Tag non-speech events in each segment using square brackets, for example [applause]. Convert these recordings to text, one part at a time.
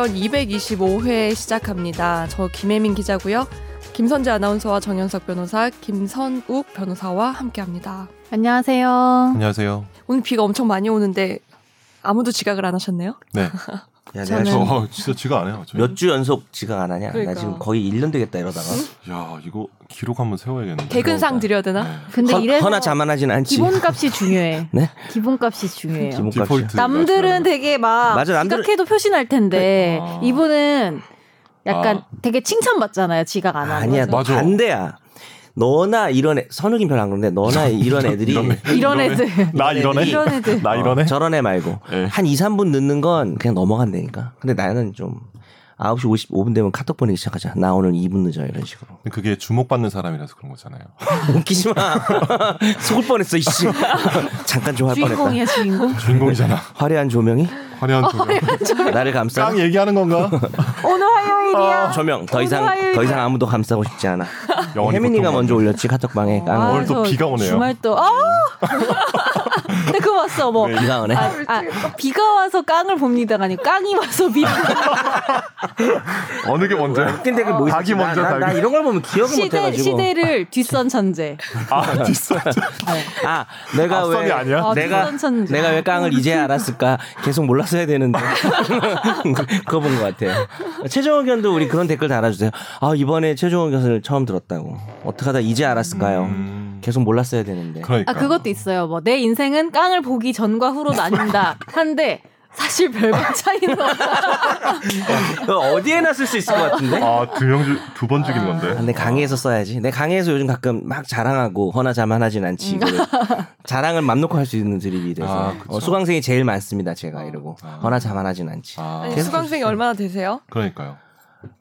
지원 225회 시작합니다. 저 김혜민 기자고요. 김선재 아나운서와 정현석 변호사, 김선욱 변호사와 함께합니다. 안녕하세요. 안녕하세요. 오늘 비가 엄청 많이 오는데 아무도 지각을 안 하셨네요? 네. [laughs] 야, 내가 저 지금 어, 진짜 지가 안 해요. 저. 몇주 연속 지각 안 하냐? 그러니까. 나 지금 거의 1년 되겠다 이러다가. 야 이거 기록 한번 세워야겠는데. 개근상 그러니까. 드려야 되나? 네. 근데 허, 이래서 허나 자만하진 않지. 기본값이 중요해. [laughs] 네? 기본값이 중요해요. 기본값이. 디폴트. 남들은 되게 막 맞아, 남들은- 지각해도 표시날 텐데 아. 이분은 약간 아. 되게 칭찬받잖아요. 지각 안 하는 아니야, 맞아. 반대야. 너나 이런 애, 선욱이 별로 안 그런데 너나 [laughs] 이런 애들이 이런 애. 이런 애들. 나 이러네. 이런 애들. 나 이러네. 어, 저런 애 말고 네. 한 2, 3분 늦는 건 그냥 넘어간다니까. 근데 나는 좀 9시 55분 되면 카톡 보내기 시작하자. 나 오늘 2분 늦어 이런 식으로. 그게 주목받는 사람이라서 그런 거잖아요. [laughs] 웃기지 마. [laughs] 속을 뻔했어 이씨. 잠깐 좀할 뻔했다. 주인공이야 주인공. 주인공이잖아. 화려한 조명이 화려한 조명. 나를 감싸. 깡 얘기하는 건가? 오늘 화요일이야. 조명 더 이상 화요일이야. 더 이상 아무도 감싸고 싶지 않아. 혜민이가 먼저. 올렸지 카톡방에 깡. 아, 오늘 또저 비가 오네요. 주말 또 아. 근데 그거 봤어 뭐. 네. 비가 오네. 아, 아, 비가 와서 깡을 봅니다가 아니 깡이 와서 비를 [laughs] 어느 게 먼저야? 웃긴 댓글 뭐 닭이? 나, 먼저 나, 나 닭이. 이런 걸 보면 기억을 못 시대 해가지고. 시대를 뒷선 천재. 아 뒷선. 아 내가 앞선이 왜 아니야? 아, 내가. 내가 왜 깡을 이제 알았을까? 계속 몰랐 어야 되는데 [laughs] 그거 본 것 같아요. 최종 의견도 우리 그런 댓글 달아주세요. 아 이번에 최종 의견을 처음 들었다고. 어떻게 하다 이제 알았을까요? 음, 계속 몰랐어야 되는데. 그러니까. 아 그것도 있어요. 뭐 내 인생은 깡을 보기 전과 후로 나뉜다. 한데 사실 별반 [laughs] 차이는. 그거 어디에나 쓸 수 있을 것 같은데. 아 두명두 번 죽인 아, 건데. 근데 강의에서 써야지. 내 강의에서 요즘 가끔 막 자랑하고 허나 자만하진 않지. 이거를 자랑을 맘 놓고 할 수 있는 드립이 돼서 아. 어, 수강생이 제일 많습니다. 제가 이러고 아. 허나 자만하진 않지. 아 아니, 수강생이 얼마나 되세요? 그러니까요.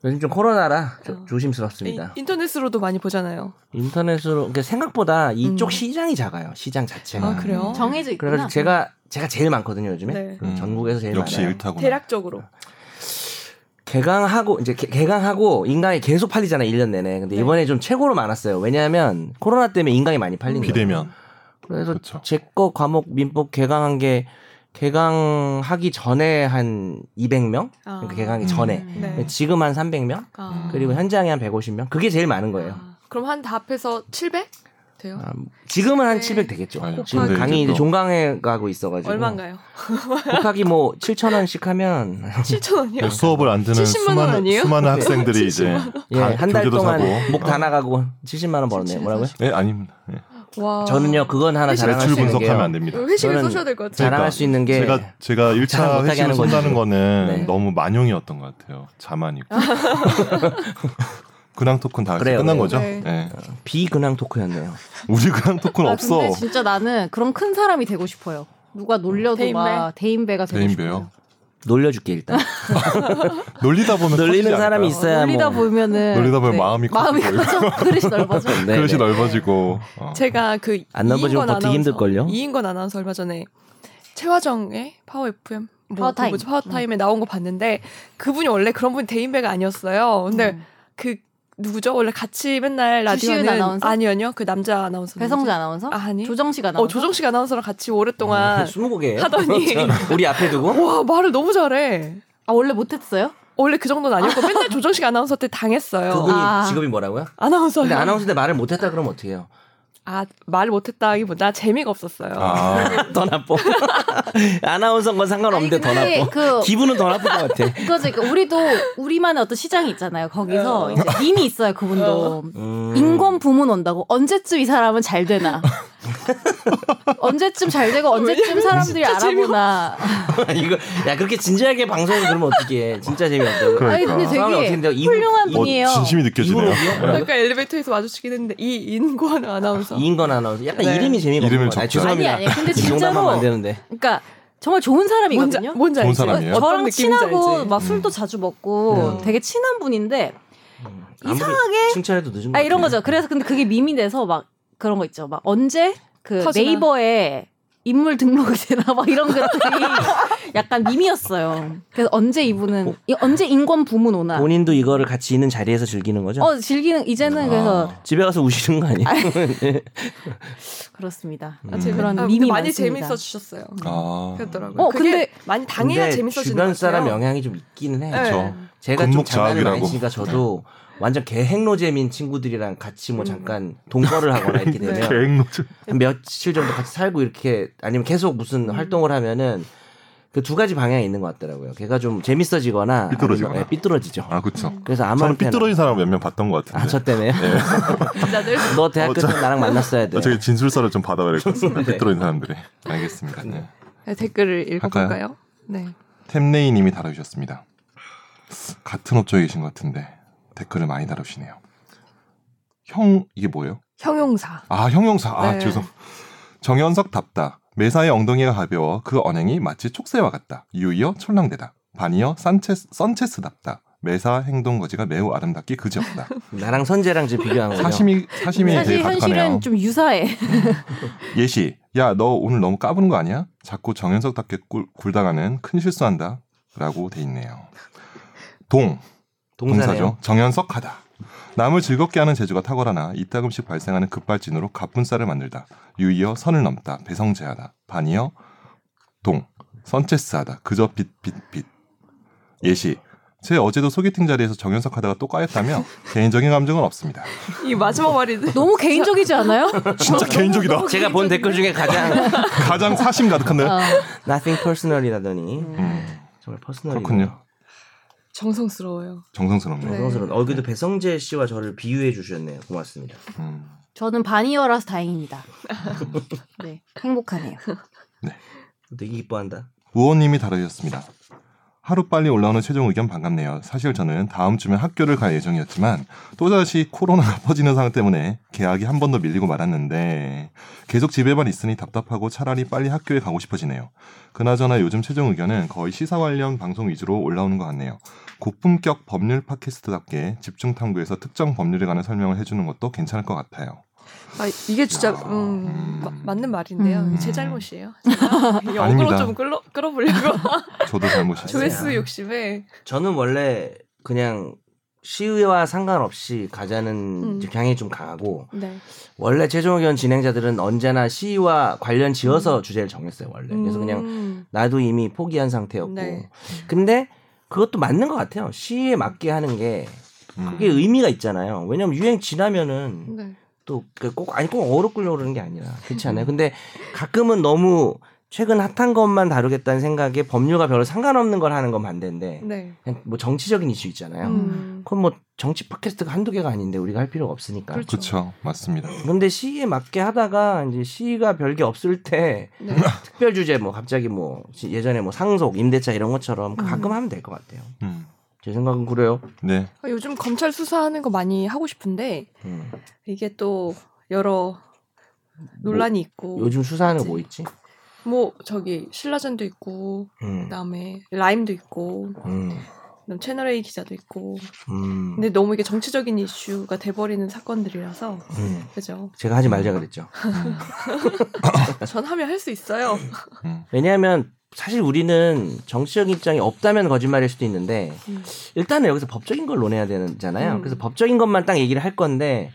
요즘 좀 코로나라 조- 이- 조심스럽습니다. 인터넷으로도 많이 보잖아요. 인터넷으로 그러니까 생각보다 이쪽 음. 시장이 작아요. 시장 자체가. 아 그래요? 정해져 있구나. 그래가지고 제가 제가 제일 많거든요 요즘에 네. 음, 전국에서 제일 역시 많아요. 일타구나. 대략적으로. 개강하고 이제 개, 개강하고 인강이 계속 팔리잖아요 1년 내내. 근데 네. 이번에 좀 최고로 많았어요. 왜냐하면 코로나 때문에 인강이 많이 팔린 거예요. 비대면. 그래서 그쵸. 제거 과목 민법 개강한 게 개강하기 전에 한 200명? 아. 그러니까 개강하기 음. 전에. 네. 지금 한 300명? 아. 그리고 현장에 한 150명? 그게 제일 많은 거예요. 아, 그럼 한 다 합해서 700 돼요? 아, 지금은 한 네. 700 되겠죠. 아유, 지금 강의 이제 종강에 가고 있어가지고. 얼마인가요? [laughs] 곱하기 뭐 7천 원씩 하면 7천 원이요? 네, 수업을 안 듣는 70만 원 수많은 아니에요? 수많은 학생들이 이제 예, 가- 한달 동안. 목 다 나가고 70만 원 벌었네요. 뭐라고요? 네 아닙니다. 네. 와. 저는요 그건 하나 자랑할 매출 수 있는 분석하면. 안 됩니다. 회식을 저는 쏘셔야 될 것 같아요. 자랑할 수 있는 게 제가 제가 1차 자랑 못하게 회식을. 쏜다는 거는 네. 너무 만용이었던 것 같아요. 자만이고. [laughs] 근황 토크는 다 그래요, 끝난 그래요. 거죠? 네. 네. 비근황 토크였네요. 우리 근황 토크는 아, 없어. 근데 진짜 나는 그런 큰 사람이 되고 싶어요. 누가 놀려도 대인배? 막 대인배가 되고 대인배요? 싶어요. 놀려줄게 일단. [laughs] 놀리다 보면 놀리는 사람이 않을까요? 있어야 놀리다 뭐. 보면은 놀리다 보면 네. 마음이 마음이 커지고 커져 [laughs] 그릇이 넓어져. 네, 그릇이 네. 넓어지고. 어. 제가 그안 넘어지면 버티기 아나운서- 힘들걸요? 이인권 아나운서 얼마 전에 최화정의 파워 FM 뭐 파워타임. 그 뭐지? 파워타임에 나온 거 봤는데 그분이 원래 그런 분 대인배가 아니었어요. 근데 음. 그 누구죠? 원래 같이 맨날 라디오는 아나운서? 아니요, 그 남자 아나운서. 배성재? 아나운서? 아, 아니. 조정식 아나운서? 어 조정식 아나운서랑 같이 오랫동안 스무 곡이에요. 하더니. [laughs] 우리 앞에 두고 와 말을 너무 잘해. 아 원래 못 했어요? 원래 그 정도는 아니었고 맨날 조정식 아나운서 때 당했어요. 그분이 아. 직업이 뭐라고요? 아나운서. 근데 아나운서 때 말을 못했다 그러면 어떻게 해요? 아 말을 못했다기보다 재미가 없었어요. 아, 더 나빠. [laughs] 아나운서인 건 상관없는데 더 나빠. 그- 기분은 더 나쁠 것 같아. 그거지. 그러니까 우리도 우리만의 어떤 시장이 있잖아요. 거기서 이제 밈이 있어요. 그분도 음. 인권 부문 온다고 언제쯤 이 사람은 잘 되나? [laughs] 언제쯤 잘 되고 언제쯤 사람들이 알아보나? [laughs] 이거 야 그렇게 진지하게 방송을 그러면 어떻게 해? 진짜 재미없다고. 그러니까. 아니 근데 되게 훌륭한 이- 분이에요. 어, 진심이 느껴지네요. 아까 엘리베이터에서 마주치긴 했는데 이 인권 아나운서. 이인건 아나운서. 약간 네. 이름이 재미가 없는 이름을 거. 적죠. 죄송합니다. 아니, 아니, 근데 진짜로- 안 되는데. 그러니까 정말 좋은 뭔지, 사람이거든요. 뭔지 좋은 알지? 사람이에요? 저랑 친하고 알지? 막 술도 자주 먹고 음. 되게 친한 분인데 아무리 이상하게 칭찬해도 늦은 아거 이런. 거죠. 그래서 근데 그게 밈이 돼서 막 그런 거 있죠. 막 언제 그 터지나. 네이버에 인물 등록이 되나 막 이런 것들이 [laughs] 약간 밈이었어요. 그래서 언제 이분은 이- 언제 인권 부문 오나? 본인도 이거를 같이 있는 자리에서 즐기는 거죠? 어 즐기는 이제는 그래서 집에 가서 우시는 거 아니에요? [laughs] 그렇습니다. 아, 재미, 그런 아, 밈이 많이 많습니다. 재밌어 주셨어요. 아. 그렇더라고요. 어, 그게 근데- 많이 당해야 재밌어지는 주변. 사람 영향이 좀 있기는 해. 네. 그쵸. 제가 좀 금목 장난을 많이 자학이라고. 치니까 저도 완전 개행노잼인 친구들이랑 같이 뭐 음. 잠깐 동거를 하거나 이렇게 [laughs] 되면 계획노트. 한 며칠 정도 같이 살고 이렇게 아니면 계속 무슨 음. 활동을 하면은 그 두 가지 방향이 있는 것 같더라고요. 걔가 좀 재밌어지거나 삐뚤어지거나. 아니면, 네, 삐뚤어지죠. 아 그쵸. 그래서 아무한테나 삐뚤어진 사람 몇 명 봤던 것 같은데. 아, 저 때문에요? [laughs] 기자들 너 대학교 어, 때 저- 나랑 만났어야 돼. 아, 저기 진술서를 좀 받아봐야 될것 같습니다. 네. 삐뚤어진 사람들이. 알겠습니다. 네. 네, 댓글을 읽어볼까요? 할까요? 네. 템레이님이 다루셨습니다. 같은 업종에 계신 것 같은데 댓글을 많이 다루시네요. 형 이게 뭐예요? 형용사. 아 형용사. 아 네. 죄송. 정현석 답다. 매사의 엉덩이가 가벼워 그 언행이 마치 촉새와 같다. 유이어 촐랑대다. 반이어 산체스, 선체스답다. 매사 행동 거지가 매우 아름답기 그지없다. [laughs] 나랑 선재랑 지금 비교한 거죠. 사심이 사심이 사실 되게 가득하네요. 현실은 좀 유사해. [laughs] 예시. 야, 너 오늘 너무 까부는 거 아니야? 자꾸 정현석답게 꿀, 굴다가는 큰 실수한다. 라고 돼 있네요. 동. 동사네요. 동사죠. 정현석하다. 남을 즐겁게 하는 재주가 탁월하나 이따금씩 발생하는 급발진으로 갑분살을 만들다. 유이어 선을 넘다. 배성재하다. 반이어 동. 선체스하다. 그저 빛빛빛. 예시. 제 어제도 소개팅 자리에서 정현석 하다가 또 까였다며 개인적인 감정은 없습니다. 이 마지막 말이 [laughs] 너무 개인적이지 않아요? 진짜 개인적이다. 제가 본 댓글 중에 가장 가장 사심 가득한데요. 어. nothing personal이라더니 음, 정말 퍼스널이 그렇군요. 정성스러워요. 정성스럽네요. 네. 정성스러운. 어 근데 배성재 씨와 저를 비유해 주셨네요. 고맙습니다. 음. 저는 반이어라서 다행입니다. [laughs] 네, 행복하네요. 되게 기뻐한다. 우원님이 다루셨습니다. 하루 빨리 올라오는 최종 의견 반갑네요. 사실 저는 다음 주면 학교를 갈 예정이었지만 또다시 코로나가 [laughs] 퍼지는 상황 때문에 개학이 한 번 더 밀리고 말았는데 계속 집에만 있으니 답답하고 차라리 빨리 학교에 가고 싶어지네요. 그나저나 요즘 최종 의견은 거의 시사 관련 방송 위주로 올라오는 것 같네요. 고품격 법률 팟캐스트답게 집중 탐구해서 특정 법률에 관한 설명을 해주는 것도 괜찮을 것 같아요. 아, 이게 진짜 야, 음, 음. 마- 맞는 말인데요. 음. 제 잘못이에요. [laughs] 제가 이 아닙니다. 어그로 좀 끌어, 끌어보려고 [laughs] 저도 잘못이었어요. 조회수 욕심에 저는 원래 그냥 시위와 상관없이 가자는 음. 경향이 좀 강하고 네. 원래 최종 의견 진행자들은 언제나 시위와 관련 지어서 주제를 정했어요 원래 그래서 그냥 음, 나도 이미 포기한 상태였고 네. 근데 그것도 맞는 것 같아요 시위에 맞게 하는 게 음. 그게 의미가 있잖아요 왜냐면 유행 지나면은 네. 또꼭 아니 꼭 어그로 끌려고 그러는 게 아니라 [laughs] 그렇지 않아요 근데 가끔은 너무 최근 핫한 것만 다루겠다는 생각에 법률과 별로 상관없는 걸 하는 건 반대인데 네. 그냥 뭐 정치적인 이슈 있잖아요 음. 그건 뭐 정치 팟캐스트가 한두 개가 아닌데 우리가 할 필요가 없으니까. 그렇죠. 그렇죠, 맞습니다. 근데 시위에 맞게 하다가 이제 시위가 별게 없을 때 네. [laughs] 특별 주제 뭐 갑자기 뭐 시- 예전에 뭐 상속, 임대차 이런 것처럼 가끔 음. 하면 될 것 같아요. 음. 제 생각은 그래요. 네, 아, 요즘 검찰 수사하는 거 많이 하고 싶은데 음. 이게 또 여러 논란이 있고 요즘 수사하는 거 그치. 뭐 있지? 뭐 저기 신라전도 있고 음. 그다음에 라임도 있고 음. 그다음 채널 A 기자도 있고 음. 근데 너무 이게 정치적인 이슈가 돼버리는 사건들이라서 음. 그죠? 제가 하지 말자 그랬죠. [laughs] 전 하면 할 수 있어요. 음. [laughs] 왜냐하면 사실 우리는 정치적 입장이 없다면 거짓말일 수도 있는데 음. 일단은 여기서 법적인 걸 논해야 되잖아요. 음. 그래서 법적인 것만 딱 얘기를 할 건데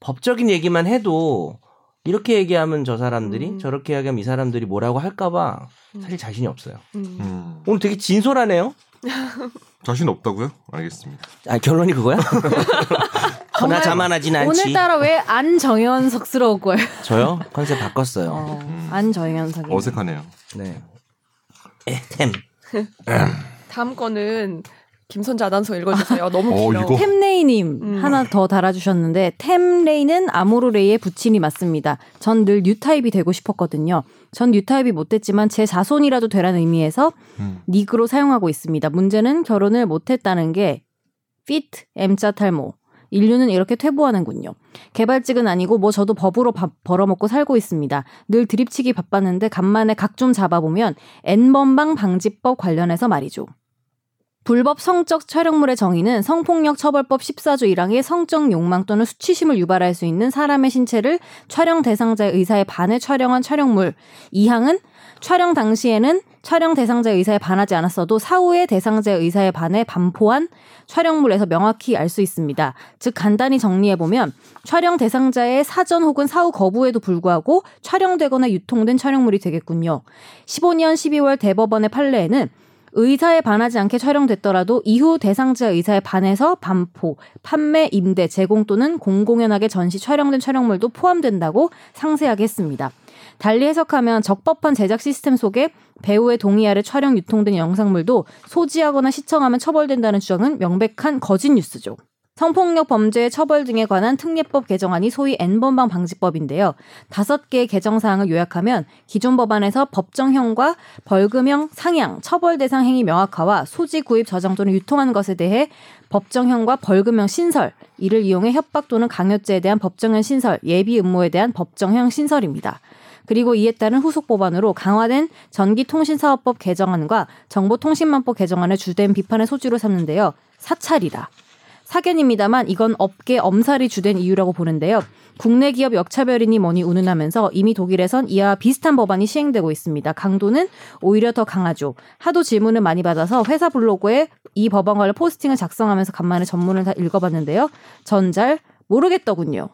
법적인 얘기만 해도 이렇게 얘기하면 저 사람들이 음. 저렇게 얘기하면 이 사람들이 뭐라고 할까봐 음. 사실 자신이 없어요. 음. 음. 오늘 되게 진솔하네요. [laughs] 자신 없다고요? 알겠습니다. 아 결론이 그거야? [laughs] 나 자만하진 않지. 오늘따라 왜 안정현석스러울 거예요? 저요? 컨셉 바꿨어요. 어, 음. 안정현석이. 어색하네요. 네. 에템. [laughs] 다음 거는 김선재 아나운서 읽어주세요. 너무 어, 길어. 템레이님 음. 하나 더 달아주셨는데 템레이는 아모르레이의 부친이 맞습니다. 전 늘 뉴타입이 되고 싶었거든요. 전 뉴타입이 못됐지만 제 자손이라도 되라는 의미에서 음. 닉으로 사용하고 있습니다. 문제는 결혼을 못했다는 게 fit M자 탈모. 인류는 이렇게 퇴보하는군요. 개발직은 아니고 뭐 저도 법으로 밥 벌어먹고 살고 있습니다. 늘 드립치기 바빴는데 간만에 각 좀 잡아보면 N번방 방지법 관련해서 말이죠. 불법 성적 촬영물의 정의는 성폭력 처벌법 14조 1항의 성적 욕망 또는 수치심을 유발할 수 있는 사람의 신체를 촬영 대상자의 의사에 반해 촬영한 촬영물 2항은 촬영 당시에는 촬영 대상자 의사에 반하지 않았어도 사후에 대상자 의사에 반해 반포한 촬영물에서 명확히 알 수 있습니다. 즉 간단히 정리해 보면 촬영 대상자의 사전 혹은 사후 거부에도 불구하고 촬영되거나 유통된 촬영물이 되겠군요. 15년 12월 대법원의 판례에는 의사에 반하지 않게 촬영됐더라도 이후 대상자 의사에 반해서 반포, 판매, 임대, 제공 또는 공공연하게 전시 촬영된 촬영물도 포함된다고 상세하게 했습니다. 달리 해석하면 적법한 제작 시스템 속에 배우의 동의 아래 촬영 유통된 영상물도 소지하거나 시청하면 처벌된다는 주장은 명백한 거짓 뉴스죠. 성폭력 범죄의 처벌 등에 관한 특례법 개정안이 소위 N번방 방지법인데요. 다섯 개의 개정 사항을 요약하면 기존 법안에서 법정형과 벌금형 상향, 처벌 대상 행위 명확화와 소지 구입 저장 또는 유통한 것에 대해 법정형과 벌금형 신설, 이를 이용해 협박 또는 강요죄에 대한 법정형 신설, 예비 음모에 대한 법정형 신설입니다. 그리고 이에 따른 후속 법안으로 강화된 전기통신사업법 개정안과 정보통신망법 개정안을 주된 비판의 소지로 삼는데요. 사찰이다. 사견입니다만 이건 업계 엄살이 주된 이유라고 보는데요. 국내 기업 역차별이니 뭐니 운운하면서 이미 독일에선 이와 비슷한 법안이 시행되고 있습니다. 강도는 오히려 더 강하죠. 하도 질문을 많이 받아서 회사 블로그에 이 법안 관련 포스팅을 작성하면서 간만에 전문을 다 읽어봤는데요. 전잘 모르겠더군요.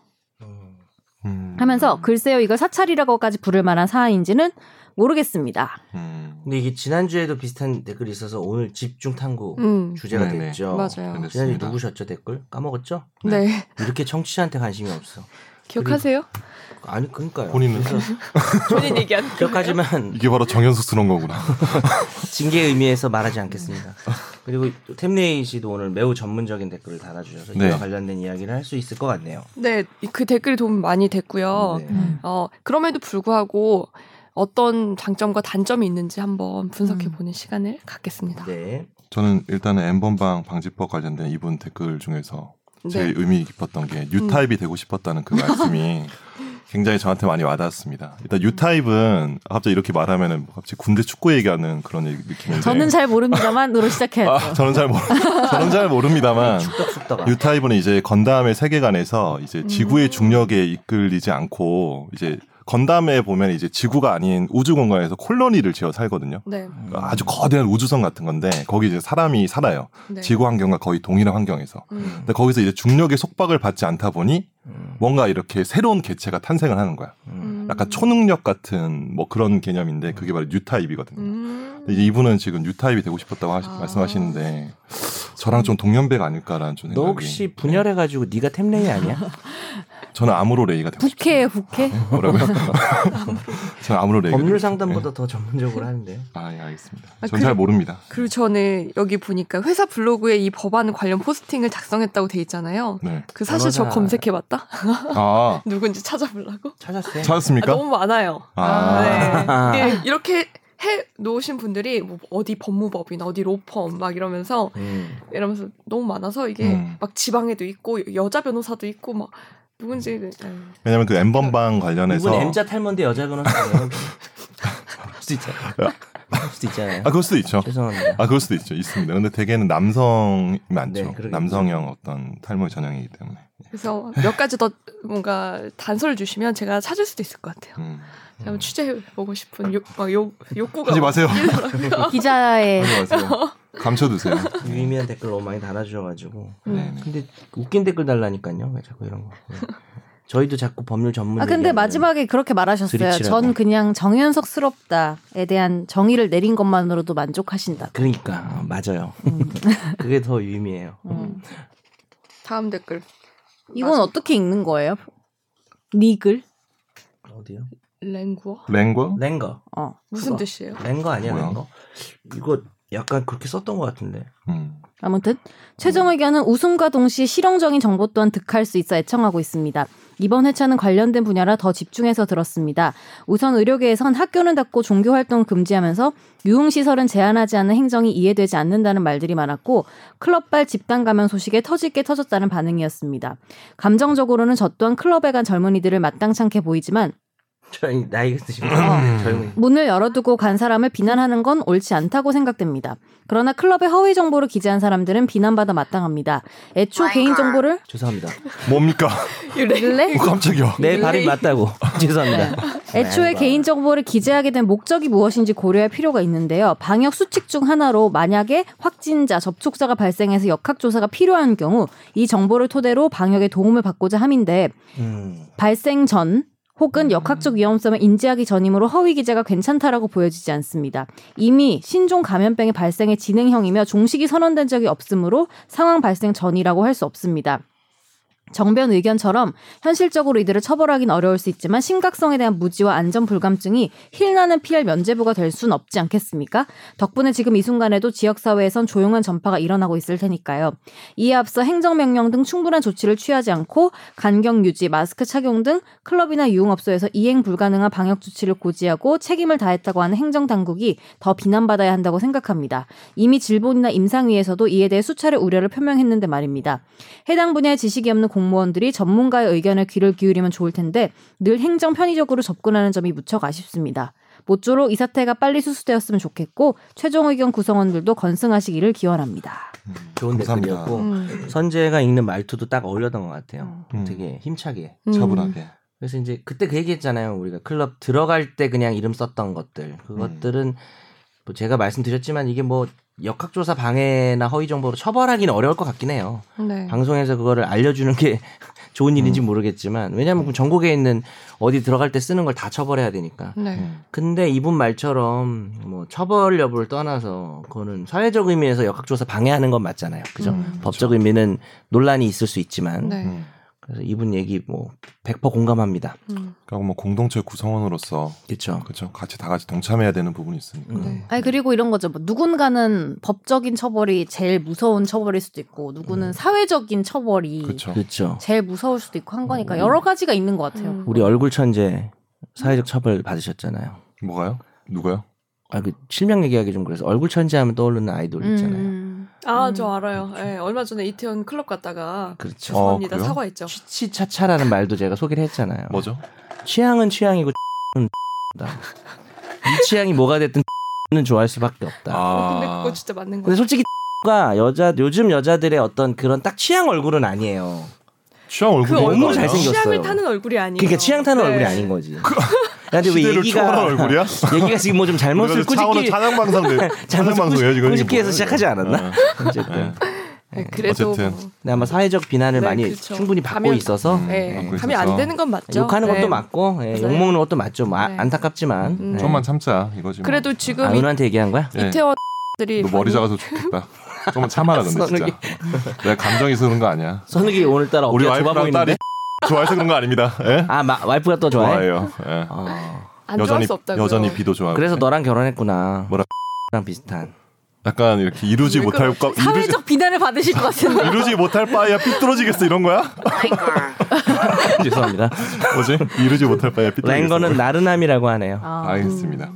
음. 하면서 글쎄요 이걸 사찰이라고까지 부를 만한 사안인지는 모르겠습니다. 음. 근데 이게 지난주에도 비슷한 댓글이 있어서 오늘 집중 탐구 음, 주제가 네네. 됐죠. 맞아요. 지난주 됐습니다. 누구셨죠 댓글? 까먹었죠? 네. [laughs] 이렇게 청취자한테 관심이 없어. 기억하세요? 아니 그러니까요. 본인은? [laughs] 본인 거. 기억하지만 이게 바로 정연숙스러운 거구나. 징계 의미에서 말하지 않겠습니다. 그리고 또 템레이 씨도 오늘 매우 전문적인 댓글을 달아주셔서 네. 이와 관련된 이야기를 할 수 있을 것 같네요. 네, 그 댓글이 도움 많이 됐고요. 네. 어, 그럼에도 불구하고 어떤 장점과 단점이 있는지 한번 분석해 보는 시간을 갖겠습니다. 네. 저는 일단은 N번방 방지법 관련된 이분 댓글 중에서 제일 네. 의미 깊었던 게 유타입이 되고 싶었다는 그 말씀이 [laughs] 굉장히 저한테 많이 와닿았습니다. 일단 유타입은 갑자기 이렇게 말하면은 갑자기 군대 축구 얘기하는 그런 얘기- 느낌인데. 저는 잘 모릅니다만으로 [laughs] 시작해야죠. 아, 저는 잘 모르, 저는 잘 모릅니다만 쑥덕쑥덕. 유타입은 이제 건담의 세계관에서 이제 음. 지구의 중력에 이끌리지 않고 이제 건담에 보면 이제 지구가 아닌 우주 공간에서 콜로니를 지어 살거든요. 네, 아주 거대한 우주선 같은 건데 거기 이제 사람이 살아요. 네. 지구 환경과 거의 동일한 환경에서. 음. 근데 거기서 이제 중력의 속박을 받지 않다 보니 음, 뭔가 이렇게 새로운 개체가 탄생을 하는 거야. 음. 약간 초능력 같은 뭐 그런 개념인데 그게 바로 뉴타입이거든요. 음. 근데 이제 이분은 지금 뉴타입이 되고 싶었다고 하시- 아. 말씀하시는데 저랑 좀 동년배가 아닐까라는 좀너 생각이. 혹시 분열해가지고 네가 템레이 아니야? [laughs] 저는 아무로 레이가 되고 싶어요. 북해예요 북해. 뭐라고요? [laughs] 저는 아무로 레이가 법률. 상담보다 더 전문적으로 하는데. 아, 예, 알겠습니다. 아, 전 그- 잘 모릅니다. 그리고 저는 여기 보니까 회사 블로그에 이 법안 관련 포스팅을 작성했다고 돼 있잖아요. 네. 그 사실 저 변호사. 검색해봤다. 아, [laughs] 누군지 찾아보려고. 찾았어요? 아, 찾았습니까? 너무 많아요. 아. 네. [laughs] 이렇게 해 놓으신 분들이 뭐 어디 법무법인 어디 로펌 막 이러면서 음. 이러면서 너무 많아서 이게 음. 막 지방에도 있고 여자 변호사도 있고 막 누군지 네. 왜냐면 그 N번방 관련해서 이분 M자 탈모인데 여자 변호사예요. 그럴 수도 있잖아요. [laughs] 그럴 수도 있잖아요. 아, 그럴 수도 있죠. 죄송합니다. 아, 그럴 수도 있죠. 있습니다. 근데 대개는 남성이 많죠. 네. 남성형 어떤 탈모 전형이기 때문에. 그래서 몇 가지 더 뭔가 단서를 주시면 제가 찾을 수도 있을 것 같아요. 음. 한번 취재해 보고 싶은 욕, 막 욕, 욕구가 하지 마세요. 기자의 [laughs] 하지 마세요. 감춰두세요. [laughs] 유의미한 댓글 너무 많이 달아주셔가지고. 음. 네. 근데 웃긴 댓글 달라니까요. 왜 자꾸 이런 거. 네. 저희도 자꾸 법률 전문. 아 근데 마지막에 그렇게 말하셨어요. 드립치라고. 전 그냥 정연석스럽다에 대한 정의를 내린 것만으로도 만족하신다. 그러니까 어, 맞아요. 음. [laughs] 그게 더 유의미해요. 음. 다음 댓글. 이건 맞아. 어떻게 읽는 거예요? 리글? 어디요? 랭구어? 랭거? 랭거. 어 무슨 그거. 뜻이에요? 랭거 아니야? 랭거? 이거 약간 그렇게 썼던 것 같은데. 음. 아무튼 최종 의견은 웃음과 동시에 실용적인 정보 또한 득할 수 있어 애청하고 있습니다. 이번 회차는 관련된 분야라 더 집중해서 들었습니다. 우선 의료계에선 학교는 닫고 종교 활동 금지하면서 유흥 시설은 제한하지 않는 행정이 이해되지 않는다는 말들이 많았고 클럽발 집단 감염 소식에 터질 게 터졌다는 반응이었습니다. 감정적으로는 저 또한 클럽에 간 젊은이들을 마땅찮게 보이지만 저희 나이가 드시면 음. 젊은. 문을 열어두고 간 사람을 비난하는 건 옳지 않다고 생각됩니다. 그러나 클럽에 허위 정보를 기재한 사람들은 비난받아 마땅합니다. 애초 개인 정보를 죄송합니다. 뭡니까? 이 랭- 릴레? 어, 깜짝이야. 내 발이 맞다고. [laughs] 죄송합니다. 애초에 개인 정보를 기재하게 된 목적이 무엇인지 고려할 필요가 있는데요. 방역 수칙 중 하나로 만약에 확진자, 접촉자가 발생해서 역학 조사가 필요한 경우 이 정보를 토대로 방역에 도움을 받고자 함인데 음. 발생 전 혹은 역학적 위험성을 인지하기 전이므로 허위 기재가 괜찮다라고 보여지지 않습니다. 이미 신종 감염병의 발생의 진행형이며 종식이 선언된 적이 없으므로 상황 발생 전이라고 할 수 없습니다. 정변 의견처럼 현실적으로 이들을 처벌하긴 어려울 수 있지만 심각성에 대한 무지와 안전 불감증이 힐나는 피할 면제부가 될순 없지 않겠습니까? 덕분에 지금 이 순간에도 지역사회에선 조용한 전파가 일어나고 있을 테니까요. 이에 앞서 행정명령 등 충분한 조치를 취하지 않고 간격 유지, 마스크 착용 등 클럽이나 유흥업소에서 이행 불가능한 방역 조치를 고지하고 책임을 다했다고 하는 행정당국이 더 비난받아야 한다고 생각합니다. 이미 질본이나 임상위에서도 이에 대해 수차례 우려를 표명했는데 말입니다. 해당 분야의 지식이 없는 공 무원들이 전문가의 의견에 귀를 기울이면 좋을 텐데 늘 행정 편의적으로 접근하는 점이 무척 아쉽습니다. 모쪼록 이 사태가 빨리 수습되었으면 좋겠고 최종 의견 구성원들도 건승하시기를 기원합니다. 좋은 감사합니다. 댓글이었고 음. 선재가 읽는 말투도 딱 어울렸던 것 같아요. 음. 되게 힘차게. 음. 차분하게. 그래서 이제 그때 그 얘기했잖아요. 우리가 클럽 들어갈 때 그냥 이름 썼던 것들. 그것들은 뭐 제가 말씀드렸지만 이게 뭐 역학조사 방해나 허위 정보로 처벌하기는 어려울 것 같긴 해요. 네. 방송에서 그거를 알려주는 게 [laughs] 좋은 일인지 음. 모르겠지만 왜냐하면 그 전국에 있는 어디 들어갈 때 쓰는 걸 다 처벌해야 되니까. 네. 음. 근데 이분 말처럼 뭐 처벌 여부를 떠나서 그거는 사회적 의미에서 역학조사 방해하는 건 맞잖아요. 그죠? 음. 법적 의미는 논란이 있을 수 있지만 네. 음. 그래서 이분 얘기 뭐 100% 공감합니다. 음. 그러니까 뭐 공동체 구성원으로서 그렇죠. 그렇죠. 같이 다 같이 동참해야 되는 부분이 있으니까. 네. 아니 그리고 이런 거죠. 뭐 누군가는 법적인 처벌이 제일 무서운 처벌일 수도 있고 누구는 사회적인 처벌이 그렇죠. 그렇죠. 제일 무서울 수도 있고 한 거니까 여러 가지가 있는 것 같아요. 음. 우리 얼굴 천재 사회적 처벌 받으셨잖아요. 뭐가요? 누가요? 아 그 실명 얘기하기 좀 그래서 얼굴 천재하면 떠오르는 아이돌 있잖아요. 음. 아, 음. 저 알아요. 예, 얼마 전에 이태원 클럽 갔다가 그렇죠. 죄송합니다. 어? 사과했죠. 취치차차라는 말도 제가 소개를 했잖아요. 뭐죠? 취향은 취향이고 [laughs] 은 다. 이 취향이 뭐가 됐든 는 좋아할 수밖에 없다. 어, 근데 아, 그거 진짜 맞는 근데 거예요. 솔직히 가 여자 요즘 여자들의 어떤 그런 딱 취향 얼굴은 아니에요. 취향 얼굴이 그 너무 얼굴 뭐예요? 잘생겼어요. 취향을 타는 얼굴이 아니에요. 그러니까 취향 타는 네. 얼굴이 아닌 거지. 야, 근데 왜 얘기가 얼굴이야? [laughs] 얘기가 지금 뭐 좀 잘못을 차원은 꾸짖기 찬양 방송 찬양 방송이에요 지금. 꾸짖기에서. 시작하지 않았나? 네. 어쨌든 네. 네, 그래도 어쨌든. 뭐, 근데 아마 사회적 비난을 네, 많이 그렇죠. 충분히 받고 가면- 있어서 음. 예, 받고 하면 안 있어서. 되는 건 맞죠. 욕하는 것도 네. 맞고 예, 네. 욕 먹는 것도 맞죠. 뭐 아- 네. 안타깝지만 음. 예. 좀만 참자 이거지. 뭐. 그래도 지금 아, 이, 은우한테 얘기한 거야? 예. 이태원들이 너 머리 작아서 좋겠다. 좀만 참아라 [laughs] 근데 진짜. 내가 감정이 그런 거 아니야. 선욱이 오늘따라 우리 와이프랑 보이는데. 딸이 좋아해서 그런 거 아닙니다. 예? 아 마, 와이프가 또 좋아해? 좋아해요. 예. 어. 안 좋아할 여전히 수 없다고요. 여전히 비도 좋아하고. 그래서 너랑 결혼했구나. 뭐라- 랑 비슷한. 약간 이렇게 이루지 왜 못할 거 이루지, 사회적 비난을 받으실 것 같은데. [laughs] 이루지 못할 바에야 삐뚤어지겠어 이런 거야? [laughs] 죄송합니다. 뭐지? 이루지 못할 바에야 삐뚤어지겠어. 랭거는 나른함이라고 하네요. 아, 알겠습니다.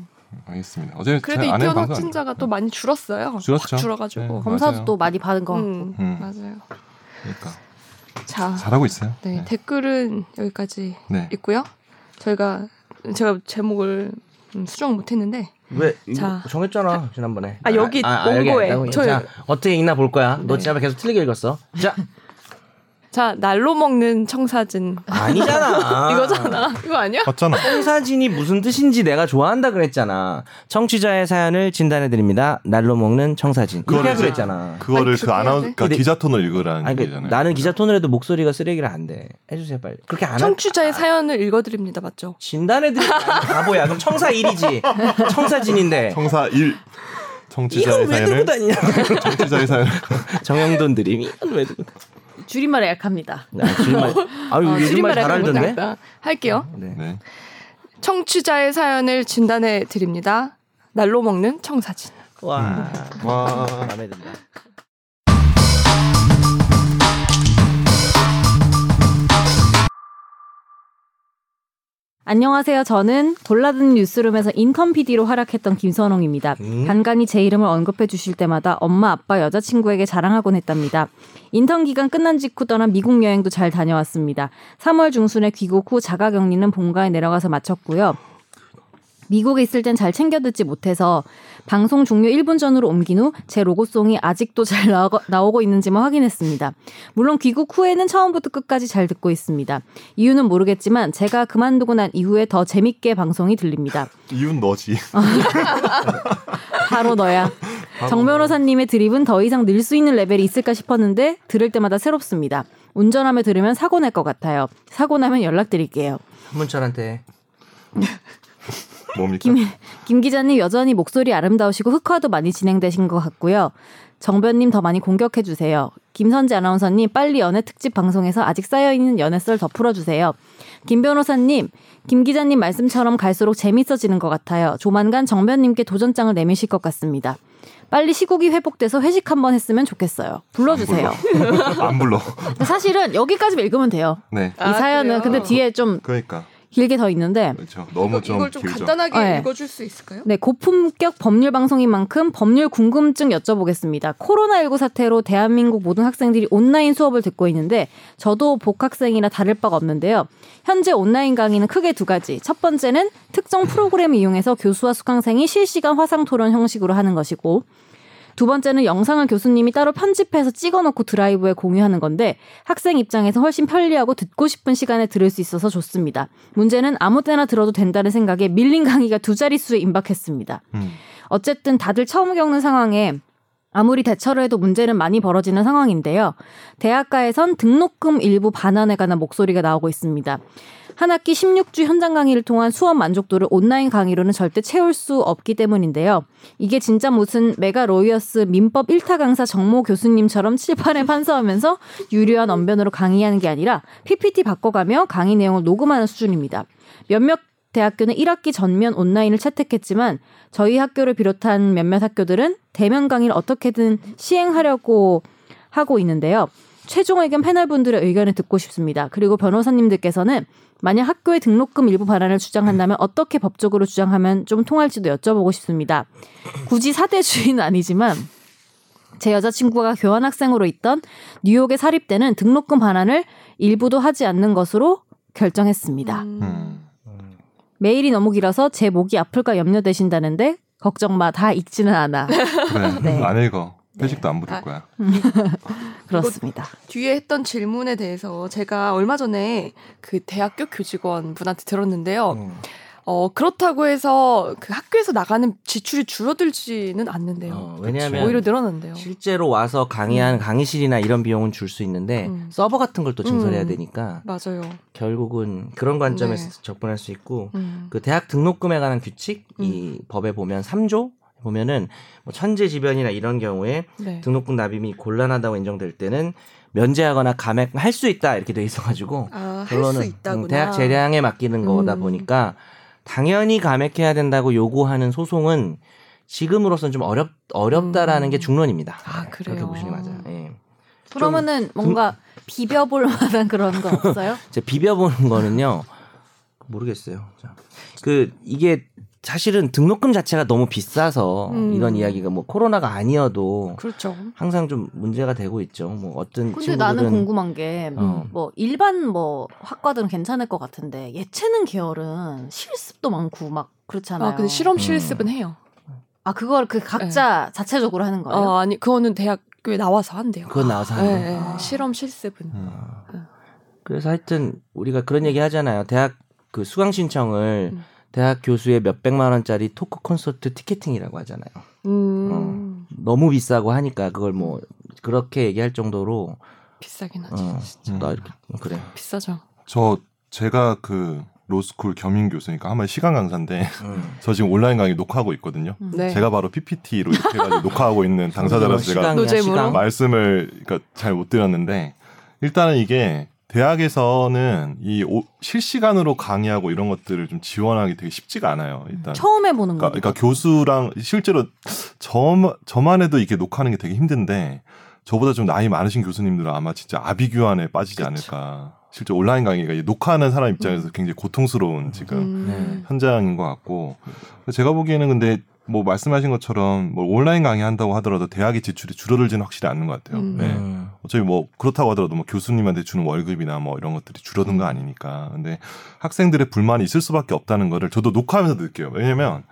알겠습니다. 어제 그래도 이태원 방송 확진자가 또 많이 줄었어요. 줄었죠. 확 줄어가지고. 네. 검사도 맞아요. 또 많이 받은 거. 음, 음. 맞아요. 그러니까 자, 잘하고 있어요. 네, 댓글은 여기까지 네. 있고요. 저희가 제가 제목을 음, 수정 못했는데 왜 자. 정했잖아 지난번에. 아, 여기 원고에. 알겠다고. 저희- 자 어떻게 읽나 볼 거야. 너 네. 지난번 에 계속 틀리게 읽었어. 자 [laughs] 자 날로 먹는 청사진 아니잖아. [laughs] 이거잖아. 이거 아니야? 맞잖아. 청사진이 무슨 뜻인지 내가 좋아한다 그랬잖아. 청취자의 사연을 진단해 드립니다. 날로 먹는 청사진. 이렇게 그거를 이제 했잖아. 그거를 아니, 그 아나운? 그러니까 기자 톤을 읽으라는 아니, 그 얘기잖아요. 나는 기자 톤을 해도 목소리가 쓰레기라 안 돼. 해주세요 빨리. 그렇게 안 하. 청취자의 사연을 읽어드립니다. 맞죠? 진단해 드립니다. 바보야. 그럼 청사 1이지. [laughs] 청사진인데. 청사 1 이건 청취자의 사연을 다니냐? 청취자의 사연 정영돈 드림. 이건 왜 들고? 줄임말에 약합니다. 아, 줄임말. 아, 어, 요즘 말 줄임말에 잘 알던데. 할게요. 네. 네. 청취자의 사연을 진단해 드립니다. 날로 먹는 청사진. 와. 와. 마음에 든다. 안녕하세요. 저는 골라든 뉴스룸에서 인턴 PD로 활약했던 김선홍입니다. 음. 간간히 제 이름을 언급해 주실 때마다 엄마, 아빠, 여자친구에게 자랑하곤 했답니다. 인턴 기간 끝난 직후 떠난 미국 여행도 잘 다녀왔습니다. 3월 중순에 귀국 후 자가격리는 본가에 내려가서 마쳤고요. 미국에 있을 땐 잘 챙겨 듣지 못해서 방송 종료 1분 전으로 옮긴 후 제 로고송이 아직도 잘 나오고, 나오고 있는지만 확인했습니다. 물론 귀국 후에는 처음부터 끝까지 잘 듣고 있습니다. 이유는 모르겠지만 제가 그만두고 난 이후에 더 재밌게 방송이 들립니다. 이윤 너지. [laughs] 바로 너야. 정 변호사님의 드립은 더 이상 늘 수 있는 레벨이 있을까 싶었는데 들을 때마다 새롭습니다. 운전하며 들으면 사고 날 것 같아요. 사고 나면 연락드릴게요. 한문철한테 [laughs] 뭡니까? 김, 김 기자님 여전히 목소리 아름다우시고 흑화도 많이 진행되신 것 같고요. 정변님 더 많이 공격해 주세요. 김선재 아나운서님 빨리 연애 특집 방송에서 아직 쌓여 있는 연애 썰 더 풀어 주세요. 김 변호사님, 김 기자님 말씀처럼 갈수록 재밌어지는 것 같아요. 조만간 정변님께 도전장을 내미실 것 같습니다. 빨리 시국이 회복돼서 회식 한번 했으면 좋겠어요. 불러주세요. 안 불러. 근데 [laughs] 사실은 여기까지만 읽으면 돼요. 네. 아, 이 사연은 그래요? 근데 뒤에 좀 그러니까 길게 더 있는데 그렇죠. 너무 좀 이걸 좀 길죠. 간단하게 네. 읽어줄 수 있을까요? 네, 고품격 법률 방송인 만큼 법률 궁금증 여쭤보겠습니다. 코로나19 사태로 대한민국 모든 학생들이 온라인 수업을 듣고 있는데 저도 복학생이라 다를 바가 없는데요. 현재 온라인 강의는 크게 두 가지. 첫 번째는 특정 프로그램을 이용해서 교수와 수강생이 실시간 화상 토론 형식으로 하는 것이고 두 번째는 영상을 교수님이 따로 편집해서 찍어놓고 드라이브에 공유하는 건데 학생 입장에서 훨씬 편리하고 듣고 싶은 시간에 들을 수 있어서 좋습니다. 문제는 아무 때나 들어도 된다는 생각에 밀린 강의가 두 자릿수에 임박했습니다. 음. 어쨌든 다들 처음 겪는 상황에 아무리 대처를 해도 문제는 많이 벌어지는 상황인데요. 대학가에선 등록금 일부 반환에 관한 목소리가 나오고 있습니다. 한 학기 16주 현장 강의를 통한 수업 만족도를 온라인 강의로는 절대 채울 수 없기 때문인데요. 이게 진짜 무슨 메가 로이어스 민법 1타 강사 정모 교수님처럼 칠판에 판서하면서 유료한 언변으로 강의하는 게 아니라 PPT 바꿔가며 강의 내용을 녹음하는 수준입니다. 몇몇 대학교는 1학기 전면 온라인을 채택했지만 저희 학교를 비롯한 몇몇 학교들은 대면 강의를 어떻게든 시행하려고 하고 있는데요. 최종 의견 패널분들의 의견을 듣고 싶습니다. 그리고 변호사님들께서는 만약 학교의 등록금 일부 반환을 주장한다면 어떻게 법적으로 주장하면 좀 통할지도 여쭤보고 싶습니다. 굳이 사대주의는 아니지만 제 여자친구가 교환학생으로 있던 뉴욕에 사립대는 등록금 반환을 일부도 하지 않는 것으로 결정했습니다. 음. 음. 메일이 너무 길어서 제 목이 아플까 염려되신다는데 걱정 마 다 읽지는 않아 그래. [laughs] 네. 안 읽어. 회식도 안 부를 아. 거야. [laughs] 그렇습니다. 뒤에 했던 질문에 대해서 제가 얼마 전에 그 대학교 교직원 분한테 들었는데요. 음. 어, 그렇다고 해서 그 학교에서 나가는 지출이 줄어들지는 않는데요. 어, 왜냐하면 오히려 늘어난대요. 실제로 와서 강의하는 강의실이나 이런 비용은 줄 수 있는데 음. 서버 같은 걸 또 증설해야 음. 되니까 맞아요. 결국은 그런 관점에서 네. 접근할 수 있고 음. 그 대학 등록금에 관한 규칙 이 법에 보면 3조 보면은 뭐 천재지변이나 이런 경우에 네. 등록금 납입이 곤란하다고 인정될 때는 면제하거나 감액할 수 있다 이렇게 돼 있어가지고 아, 결론은. 음, 대학 재량에 맡기는 거다 음. 보니까 당연히 감액해야 된다고 요구하는 소송은 지금으로선 좀 어렵 어렵다라는 음. 게 중론입니다. 아, 네, 그래요? 그렇게 보시는 게 맞아요. 예. 그러면은 뭔가 비벼볼 만한 그런 거 없어요? [laughs] 이제 비벼보는 거는요 모르겠어요. 자, 그 이게 사실은 등록금 자체가 너무 비싸서 음. 이런 이야기가 뭐 코로나가 아니어도 그렇죠. 항상 좀 문제가 되고 있죠. 뭐 어떤 근데 친구들은 나는 궁금한 게뭐 어. 일반 뭐 학과들은 괜찮을 것 같은데 예체능 계열은 실습도 많고 막 그렇잖아요. 아, 근데 실험 음. 실습은 해요. 아 그걸 그 각자 자체적으로 하는 거예요? 어, 아니, 그거는 대학교에 나와서 한대요. 그건 나와서 네, 하는 네. 아. 실험 실습은. 음. 그래서 하여튼 우리가 그런 얘기 하잖아요. 대학 그 수강 신청을 음. 대학 교수의 몇 백만 원짜리 토크 콘서트 티켓팅이라고 하잖아요. 음, 너무 비싸고 하니까 그걸 뭐 그렇게 얘기할 정도로 비싸긴 하지. 어, 음. 나 이렇게 그래. 비싸죠. 저 제가 그 로스쿨 겸임 교수니까 한번 시간 강사인데 음. [laughs] 저 지금 온라인 강의 녹화하고 있거든요. 음. 네. 제가 바로 PPT로 이렇게 해가지고 [laughs] 녹화하고 있는 당사자라서 제가. 말씀을 그러니까 잘 못 드렸는데 일단은 이게 대학에서는 이 오- 실시간으로 강의하고 이런 것들을 좀 지원하기 되게 쉽지가 않아요. 일단 처음 해보는 그러니까, 거니까. 그러니까 교수랑 실제로 저, 저만 해도 이게 녹화하는 게 되게 힘든데 저보다 좀 나이 많으신 교수님들은 아마 진짜 아비규환에 빠지지 그쵸. 않을까. 실제 온라인 강의가 녹화하는 사람 입장에서 굉장히 고통스러운 지금 음. 현장인 것 같고 제가 보기에는 근데 뭐 말씀하신 것처럼 뭐 온라인 강의 한다고 하더라도 대학의 지출이 줄어들지는 확실히 않는 것 같아요. 음. 네. 음. 어차피 뭐 그렇다고 하더라도 뭐 교수님한테 주는 월급이나 뭐 이런 것들이 줄어든 거 아니니까. 근데 학생들의 불만이 있을 수밖에 없다는 거를 저도 녹화하면서 느껴요. 왜냐면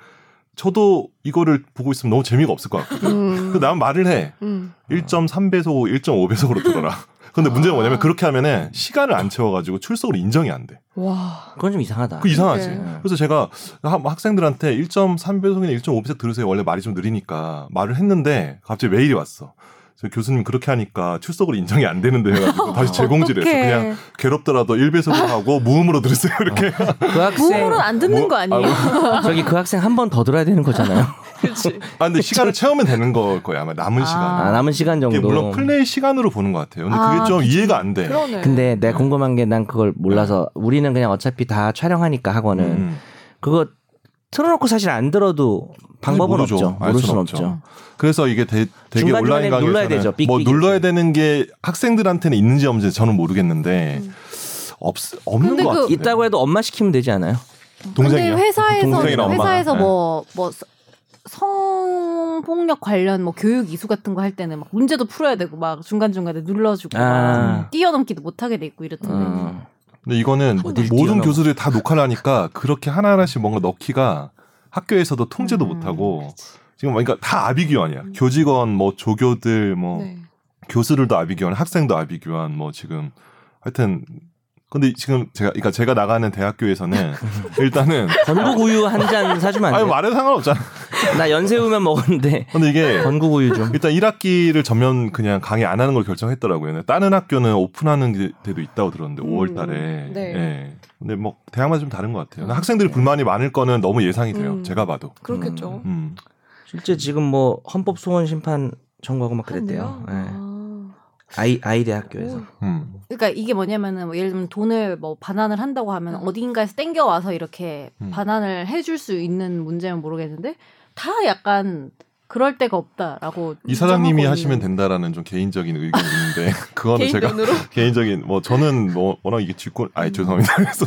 저도 이거를 보고 있으면 너무 재미가 없을 것 같거든. 음. [laughs] 그난 말을 해. 음. 1.3배속, 1.5배속으로 들어라. 근데 문제는 뭐냐면 그렇게 하면은 시간을 안 채워가지고 출석으로 인정이 안 돼. 와. 그건 좀 이상하다. 그 이상하지. 그러게. 그래서 제가 하- 학생들한테 1.3배속이나 1.5배속 들으세요. 원래 말이 좀 느리니까 말을 했는데 갑자기 메일이 왔어. 저 교수님 그렇게 하니까 출석으로 인정이 안 되는데 해가지고 다시 [laughs] 재공지를. 어떡해. 그냥 괴롭더라도 1배속으로 하고 무음으로 들으세요. 이렇게. [laughs] 그 학생 무음으로는 안 듣는 뭐- 거 아니에요? 저기 그 학생 한 번 더 들어야 되는 거잖아요. [laughs] 그렇지. 아 근데 시간을 채우면 되는 걸 거야 아마 남은 아. 시간. 아, 남은 시간 정도. 물론 플레이 시간으로 보는 것 같아요. 근데 그게 아, 좀 그치. 이해가 안 돼. 그러네. 근데 내가 궁금한 게 난 그걸 몰라서 우리는 그냥 어차피 다 촬영하니까 학원은 음. 그거 틀어놓고 사실 안 들어도 방법은 모르죠. 없죠. 알 모를 수는 없죠. 없죠. 그래서 이게 되, 되게 온라인 강의에서는 눌러야 되죠. 삑, 뭐삑 눌러야 되는 게 학생들한테는 있는지 없는지 저는 모르겠는데 음. 없 없는 것 그- 같아요. 있다고 해도 엄마 시키면 되지 않아요? 동생이요. 근데 회사에서. 회사에서 네. 뭐뭐 성폭력 관련 뭐 교육 이수 같은 거 할 때는 막 문제도 풀어야 되고 막 중간 중간에 눌러주고 아. 막 뛰어넘기도 못하게 돼 있고 이렇던데. 어. 근데 이거는 모든 뛰어넘어. 교수들이 다 녹화를 하니까 그렇게 하나하나씩 뭔가 넣기가 학교에서도 통제도 음. 못하고 지금 그러니까 다 아비규환이야. 교직원, 뭐 조교들, 뭐 네. 교수들도 아비규환, 학생도 아비규환, 뭐 지금 하여튼 근데 지금 제가 그러니까 제가 나가는 대학교에서는 [laughs] 일단은 건국 우유 한 잔 사주면 안 아니 돼? 말해도 상관없잖아. 나 연세우면 먹었는데 근데 이게 건국 우유 좀. 일단 1학기를 전면 그냥 강의 안 하는 걸 결정했더라고요. 다른 학교는 오픈하는 게- 데도 있다고 들었는데 음, 5월 달에. 네. 예. 근데 뭐 대학마다 좀 다른 것 같아요. 학생들이 불만이 많을 거는 너무 예상이 돼요. 음. 제가 봐도. 그렇겠죠. 음. 실제 지금 뭐 헌법 소원 심판 청구하고 막 그랬대요. 예. 아. 아이 아이 대학교에서. 오. 음. 그러니까 이게 뭐냐면은 뭐 예를 들면 돈을 뭐 반환을 한다고 하면 음. 어딘가에서 땡겨 와서 이렇게 음. 반환을 해줄 수 있는 문제면 모르겠는데 다 약간 그럴 데가 없다라고 이 사장님이 주장하고 하시면. 된다라는 좀 개인적인 의견이 있는데 [laughs] 그거는 제가 [laughs] 개인적인 뭐 저는 뭐 워낙 이게 쥐권 아니 죄송합니다. [laughs] 그래서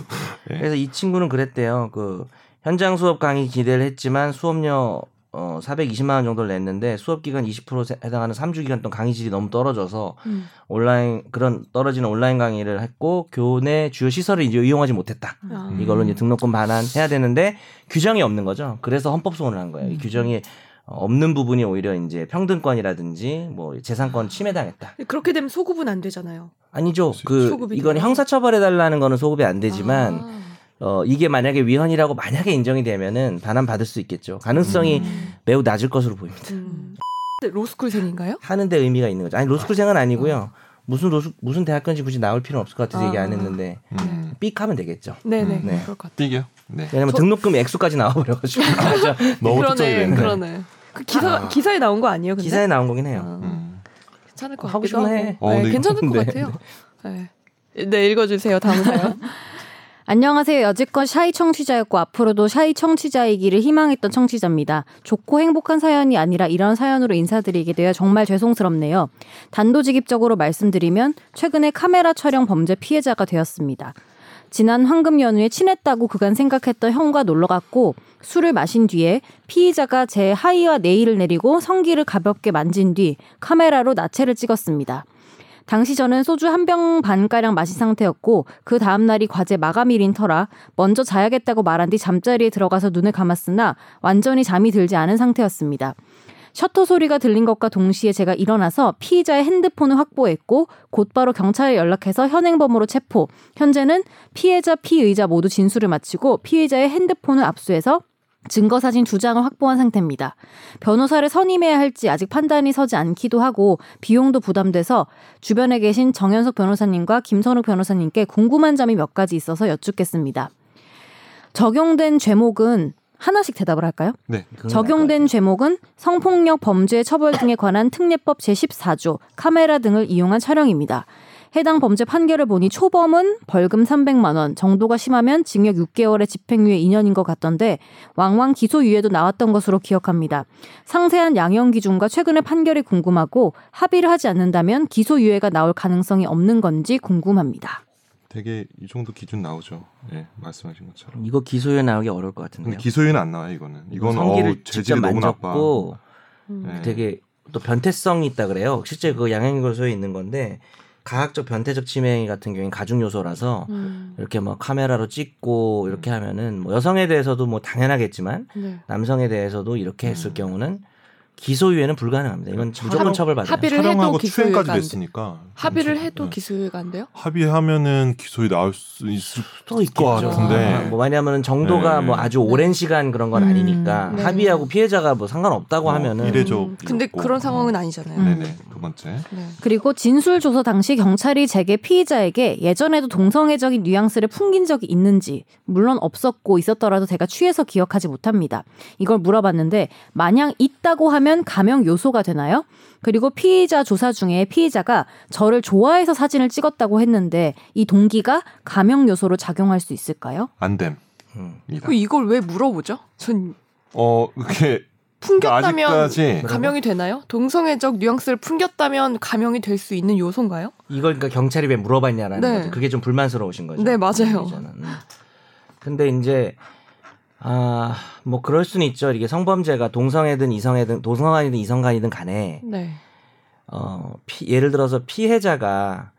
예. 그래서 이 친구는 그랬대요. 그 현장 수업 강의 기대를 했지만 수업료 어 420만 원 정도를 냈는데 수업 기간 20% 해당하는 3주 기간 동안 강의 질이 너무 떨어져서 음. 온라인 그런 떨어지는 온라인 강의를 했고 교내 주요 시설을 이제 이용하지 못했다. 아. 음. 이걸로 이제 등록금 반환해야 되는데 규정이 없는 거죠. 그래서 헌법 소원을 한 거예요. 이 음. 규정이 없는 부분이 오히려 이제 평등권이라든지 뭐 재산권 침해당했다. 그렇게 되면 소급은 안 되잖아요. 아니죠. 그 이건? 형사처벌해 달라는 거는 소급이 안 되지만 아. 어 이게 만약에 위헌이라고 만약에 인정이 되면은 반환 받을 수 있겠죠. 가능성이 음. 매우 낮을 것으로 보입니다. 음. 로스쿨생인가요? 하는데 의미가 있는 거죠. 아니 로스쿨생은 아니고요. 무슨 로스 무슨 대학교인지 굳이 나올 필요는 없을 것 같아서 얘기 안 아. 했는데 음. 삑 하면 되겠죠. 네네. 네. 그럴 것 같아요. 띠게요. 네. 왜냐면 저- 등록금 액수까지 나와버려가지고. [laughs] [laughs] 너무 특정이 그러네. 됐네. 그러네. 그 기사 아. 기사에 나온 거 아니에요? 근데? 기사에 나온 거긴 해요. 아, 음. 괜찮을 것 같기도 하고. 해. 어, 네, 네. 괜찮을 것 네. 같아요. [laughs] 네. 네, 읽어주세요. 다음 사연. 안녕하세요. 여지껏 샤이 청취자였고 앞으로도 샤이 청취자이기를 희망했던 청취자입니다. 좋고 행복한 사연이 아니라 이런 사연으로 인사드리게 되어 정말 죄송스럽네요. 단도직입적으로 말씀드리면 최근에 카메라 촬영 범죄 피해자가 되었습니다. 지난 황금 연휴에 친했다고 그간 생각했던 형과 놀러 갔고 술을 마신 뒤에 피의자가 제 하의와 네일을 내리고 성기를 가볍게 만진 뒤 카메라로 나체를 찍었습니다. 당시 저는 소주 한 병 반가량 마신 상태였고 그 다음 날이 과제 마감일인 터라 먼저 자야겠다고 말한 뒤 잠자리에 들어가서 눈을 감았으나 완전히 잠이 들지 않은 상태였습니다. 셔터 소리가 들린 것과 동시에 제가 일어나서 피의자의 핸드폰을 확보했고 곧바로 경찰에 연락해서 현행범으로 체포. 현재는 피해자, 피의자 모두 진술을 마치고 피의자의 핸드폰을 압수해서 증거 사진 두 장을 확보한 상태입니다. 변호사를 선임해야 할지 아직 판단이 서지 않기도 하고 비용도 부담돼서 주변에 계신 정현석 변호사님과 김선욱 변호사님께 궁금한 점이 몇 가지 있어서 여쭙겠습니다. 적용된 죄목은 하나씩 대답을 할까요? 네. 적용된 죄목은 성폭력 범죄 처벌 등에 관한 특례법 제14조 카메라 등을 이용한 촬영입니다. 해당 범죄 판결을 보니 초범은 벌금 300만 원, 정도가 심하면 징역 6개월에 집행유예 2년인 것 같던데 왕왕 기소유예도 나왔던 것으로 기억합니다. 상세한 양형 기준과 최근의 판결이 궁금하고 합의를 하지 않는다면 기소유예가 나올 가능성이 없는 건지 궁금합니다. 되게 이 정도 기준 나오죠. 예, 말씀하신 것처럼. 이거 기소에 나오기 어려울 것 근데 같은데요. 기소유는 안 나와요, 이거는. 이건 성기를 어우, 직접 재질이 너무 나빠. 만졌고 음. 네. 되게 또 변태성이 있다 그래요. 실제 그 양형 요소에 있는 건데 가학적 변태적 치매 같은 경우엔 가중 요소라서 음. 이렇게 뭐 카메라로 찍고 이렇게 하면은 뭐 여성에 대해서도 뭐 당연하겠지만 네. 남성에 대해서도 이렇게 했을 경우는 기소유예는 불가능합니다. 이건 무조건 합- 처벌받아요. 합의를 해도 돼. 냈으니까 합의를 좀- 해도 네. 기소유예가 안 돼요? 합의하면은 기소에 나올 수 있을 또것 있겠죠. 같은데 아, 뭐 왜냐하면 정도가 네. 뭐 아주 오랜 시간 그런 건 음, 아니니까 네. 합의하고 피해자가 뭐 상관없다고 어, 하면은 이래저 음, 근데. 그런 상황은 아니잖아요. 음. 네네 두 번째. 네. 그리고 진술 조서 당시 경찰이 제게 피의자에게 예전에도 동성애적인 뉘앙스를 풍긴 적이 있는지 물론 없었고 있었더라도 제가 취해서 기억하지 못합니다. 이걸 물어봤는데 마냥 있다고 하면 감형 요소가 되나요? 그리고 피의자 조사 중에 피의자가 저를 좋아해서 사진을 찍었다고 했는데 이 동기가 감형 요소로 작용할 수 있을까요? 안 됨. 그 이걸 왜 물어보죠? 전 어 그게 풍겼다면 아직까지 감형이 되나요? 동성애적 뉘앙스를 풍겼다면 감형이 될 수 있는 요소인가요? 이걸 그러니까 경찰이 왜 물어봤냐라는 네. 거죠. 그게 좀 불만스러우신 거죠. 네, 맞아요. 음. 근데 이제 아 뭐 그럴 수는 있죠. 이게 성범죄가 동성애든 이성애든 동성간이든 이성간이든 간에 네. 어 피, 예를 들어서 피해자가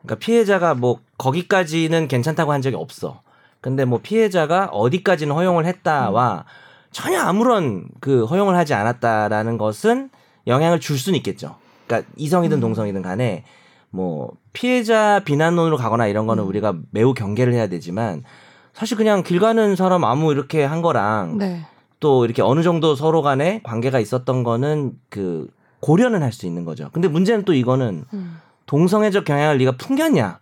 그러니까 피해자가 뭐 거기까지는 괜찮다고 한 적이 없어. 근데 뭐 피해자가 어디까지는 허용을 했다와 전혀 아무런 그 허용을 하지 않았다라는 것은 영향을 줄 수는 있겠죠. 그러니까 이성이든 음. 동성이든 간에 뭐 피해자 비난론으로 가거나 이런 거는 음. 우리가 매우 경계를 해야 되지만 사실 그냥 길 가는 사람 아무 이렇게 한 거랑 네. 또 이렇게 어느 정도 서로 간에 관계가 있었던 거는 그 고려는 할 수 있는 거죠. 근데 문제는 또 이거는 음. 동성애적 경향을 네가 풍겼냐?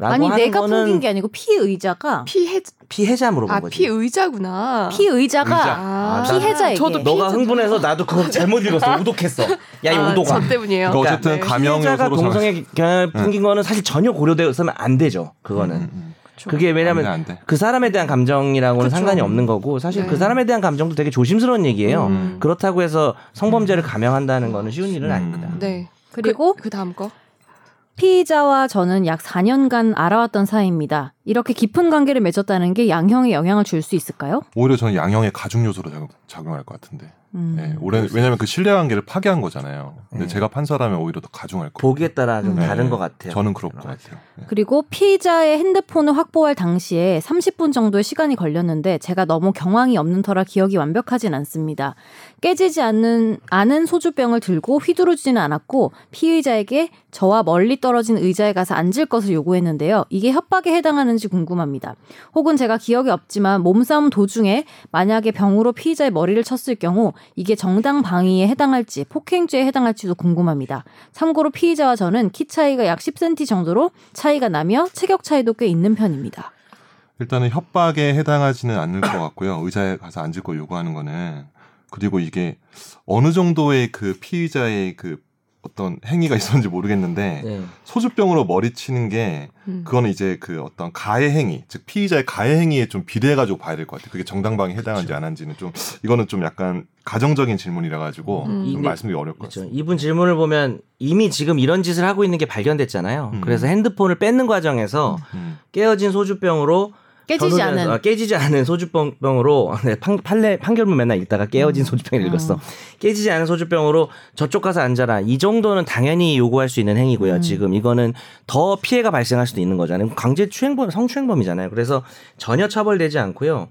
라고 아니 하는 내가 거는 풍긴 게 아니고 피의자가 피해 피해자 물어본 아 거지. 피의자구나. 피의자가 의자. 아, 피해자에게. 저도 너가 피해자- 흥분해서 나도 그거 잘못 읽었어. 우독했어. 야, 이 아, 우독아. 저 때문이에요. 그러니까 어쨌든 네. 감형 피해자가 동성애 경향을 풍긴 거는 사실 전혀 고려되었으면 안 되죠. 그거는. 음, 음, 그게 왜냐면 안 돼, 안 돼. 그 사람에 대한 감정이랑고는 그쵸. 상관이 없는 거고 사실 네. 그 사람에 대한 감정도 되게 조심스러운 얘기예요. 음. 그렇다고 해서 성범죄를 감형한다는 거는 쉬운 일은 음. 아닙니다. 네. 그리고 그, 그 다음 거. 피의자와 저는 약 4년간 알아왔던 사이입니다. 이렇게 깊은 관계를 맺었다는 게 양형에 영향을 줄 수 있을까요? 오히려 저는 양형의 가중 요소로 작용, 작용할 것 같은데. 음. 네, 오래, 왜냐하면 그 신뢰 관계를 파괴한 거잖아요. 근데 네. 제가 판사라면 오히려 더 가중할 거. 보기에 따라 좀 음. 다른 것 같아요. 저는 그럴 것. 같아요. 네. 그리고 피의자의 핸드폰을 확보할 당시에 30분 정도의 시간이 걸렸는데 제가 너무 경황이 없는 터라 기억이 완벽하진 않습니다. 깨지지 않는 않은 소주병을 들고 휘두르지는 않았고 피의자에게 저와 멀리 떨어진 의자에 가서 앉을 것을 요구했는데요. 이게 협박에 해당하는지 궁금합니다. 혹은 제가 기억이 없지만 몸싸움 도중에 만약에 병으로 피의자의 머리를 쳤을 경우 이게 정당 방위에 해당할지 폭행죄에 해당할지도 궁금합니다. 참고로 피의자와 저는 키 차이가 약 10cm 정도로 차이가 나며 체격 차이도 꽤 있는 편입니다. 일단은 협박에 해당하지는 않을 것 같고요. 의자에 가서 앉을 걸 요구하는 거는 그리고 이게 어느 정도의 그 피의자의 그 어떤 행위가 있었는지 모르겠는데 네. 소주병으로 머리 치는 게 음. 그거는 이제 그 어떤 가해 행위, 즉 피의자의 가해 행위에 좀 비례해 가지고 봐야 될 것 같아요. 그게 정당방위 해당하는지 안 하는지는 좀 이거는 좀 약간 가정적인 질문이라 가지고 음. 좀 말씀드리기 어려울 것. 같습니다. 이분 질문을 보면 이미 지금 이런 짓을 하고 있는 게 발견됐잖아요. 음. 그래서 핸드폰을 뺏는 과정에서 음. 깨어진 소주병으로 깨지지 않은 아, 깨지지 않은 소주병으로 [laughs] 네, 판, 판례 판결문 맨날 읽다가 깨어진 음. 소주병 읽었어. 음. 깨지지 않은 소주병으로 저쪽 가서 앉아라. 이 정도는 당연히 요구할 수 있는 행위고요. 음. 지금 이거는 더 피해가 발생할 수도 있는 거잖아요. 강제 추행범, 성추행범이잖아요. 그래서 전혀 처벌되지 않고요.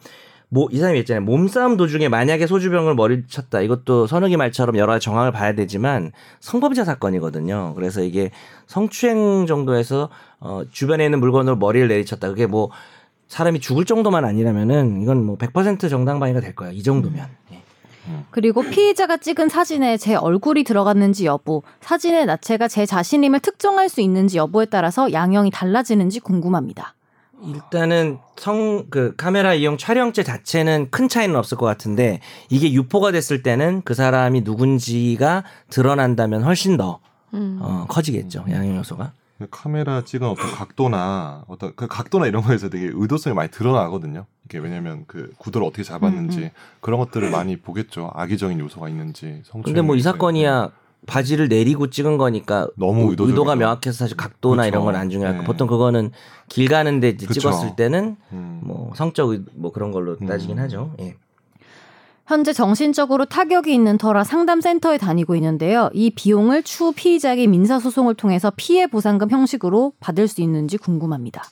뭐, 이 사람이 있잖아요. 몸싸움 도중에 만약에 소주병을 머리 쳤다. 이것도 선욱이 말처럼 여러 가지 정황을 봐야 되지만 성범죄 사건이거든요. 그래서 이게 성추행 정도에서 어, 주변에 있는 물건으로 머리를 내리쳤다. 그게 뭐 사람이 죽을 정도만 아니라면은 이건 뭐 100% 정당방위가 될 거야. 이 정도면. 예. 그리고 피의자가 찍은 사진에 제 얼굴이 들어갔는지 여부, 사진의 나체가 제 자신임을 특정할 수 있는지 여부에 따라서 양형이 달라지는지 궁금합니다. 일단은 성 그 카메라 이용 촬영죄 자체는 큰 차이는 없을 것 같은데 이게 유포가 됐을 때는 그 사람이 누군지가 드러난다면 훨씬 더 음. 어, 커지겠죠 양형 요소가. 그 카메라 찍은 어떤 각도나 어떤 그 각도나 이런 거에서 되게 의도성이 많이 드러나거든요. 이게 왜냐면 그 구도를 어떻게 잡았는지 음, 음. 그런 것들을 많이 보겠죠. 악의적인 요소가 있는지. 근데 뭐 이 사건이야 바지를 내리고 찍은 거니까 너무 의- 의도적이죠. 의도가 명확해서 사실 각도나 그렇죠. 이런 건 안 중요하고 네. 보통 그거는 길 가는데 그쵸. 찍었을 때는 음. 뭐 성적 의- 뭐 그런 걸로 따지긴 음. 하죠. 예. 현재 정신적으로 타격이 있는 터라 상담센터에 다니고 있는데요. 이 비용을 추후 피의자에게 민사소송을 통해서 피해 보상금 형식으로 받을 수 있는지 궁금합니다.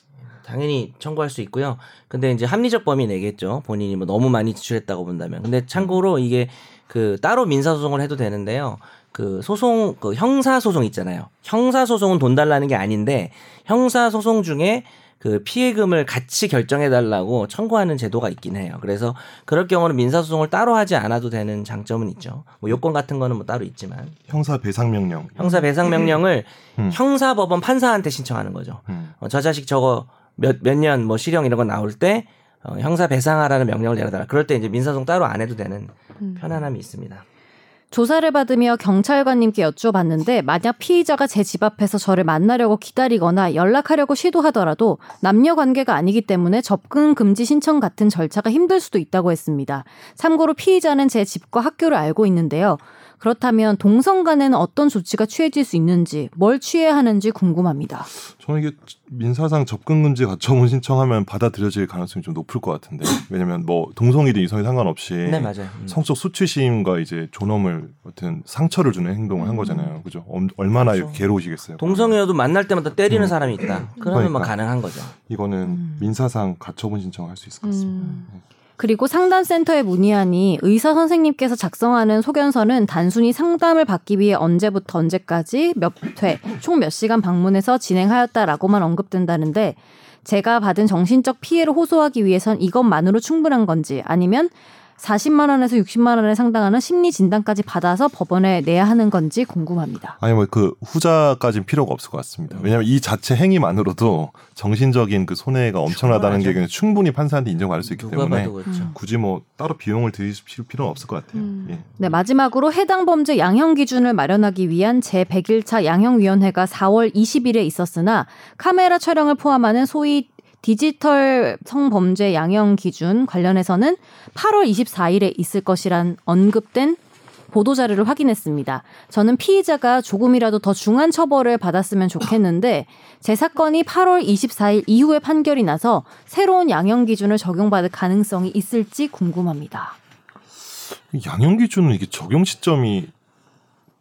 당연히 청구할 수 있고요. 근데 이제 합리적 범위 내겠죠. 본인이 뭐 너무 많이 지출했다고 본다면. 근데 참고로 이게 그 따로 민사소송을 해도 되는데요. 그 소송 그 형사 소송 있잖아요. 형사 소송은 돈 달라는 게 아닌데 형사 소송 중에 그 피해금을 같이 결정해 달라고 청구하는 제도가 있긴 해요. 그래서 그럴 경우는 민사 소송을 따로 하지 않아도 되는 장점은 있죠. 뭐 요건 같은 거는 뭐 따로 있지만 형사 배상 명령. 형사 배상 명령을 음. 형사법원 판사한테 신청하는 거죠. 음. 어, 저 자식 저거 몇 몇 년 뭐 실형 이런 거 나올 때 어, 형사 배상하라는 명령을 내려달라. 그럴 때 이제 민사소송 따로 안 해도 되는 음. 편안함이 있습니다. 조사를 받으며 경찰관님께 여쭤봤는데 만약 피의자가 제 집 앞에서 저를 만나려고 기다리거나 연락하려고 시도하더라도 남녀 관계가 아니기 때문에 접근 금지 신청 같은 절차가 힘들 수도 있다고 했습니다. 참고로 피의자는 제 집과 학교를 알고 있는데요. 그렇다면 동성 간에는 어떤 조치가 취해질 수 있는지, 뭘 취해야 하는지 궁금합니다. 저는 이게 민사상 접근 금지 가처분 [laughs] 신청하면 받아들여질 가능성이 좀 높을 것 같은데 왜냐면 뭐 동성이든 이성이 상관없이 네 맞아요. 음. 성적 수치심과 이제 존엄을 어떤 상처를 주는 행동을 한 거잖아요. 그죠? 엄- 얼마나 음. 그렇죠. 괴로우시겠어요. 동성이어도 만날 때마다 때리는 음. 사람이 있다. 그러면 뭐 그러니까. 가능한 거죠. 이거는 음. 민사상 가처분 신청할 수 있을 것 같습니다. 음. 그리고 상담센터에 문의하니 의사 선생님께서 작성하는 소견서는 단순히 상담을 받기 위해 언제부터 언제까지 몇 회, 총 몇 시간 방문해서 진행하였다라고만 언급된다는데 제가 받은 정신적 피해를 호소하기 위해선 이것만으로 충분한 건지 아니면 40만 원에서 60만 원에 상당하는 심리 진단까지 받아서 법원에 내야 하는 건지 궁금합니다. 아니 뭐 그 후자까지는 필요가 없을 것 같습니다. 왜냐하면 이 자체 행위만으로도 정신적인 그 손해가 엄청나다는 게. 그냥 충분히 판사한테 인정받을 수 있기 때문에 그렇죠. 음. 굳이 뭐 따로 비용을 들이실 필요는 없을 것 같아요. 음. 예. 네, 마지막으로 해당 범죄 양형 기준을 마련하기 위한 제 100일차 양형위원회가 4월 20일에 있었으나 카메라 촬영을 포함하는 소위 디지털 성범죄 양형 기준 관련해서는 8월 24일에 있을 것이란 언급된 보도 자료를 확인했습니다. 저는 피의자가 조금이라도 더 중한 처벌을 받았으면 좋겠는데 제 사건이 8월 24일 이후에 판결이 나서 새로운 양형 기준을 적용받을 가능성이 있을지 궁금합니다. 양형 기준은 이게 적용 시점이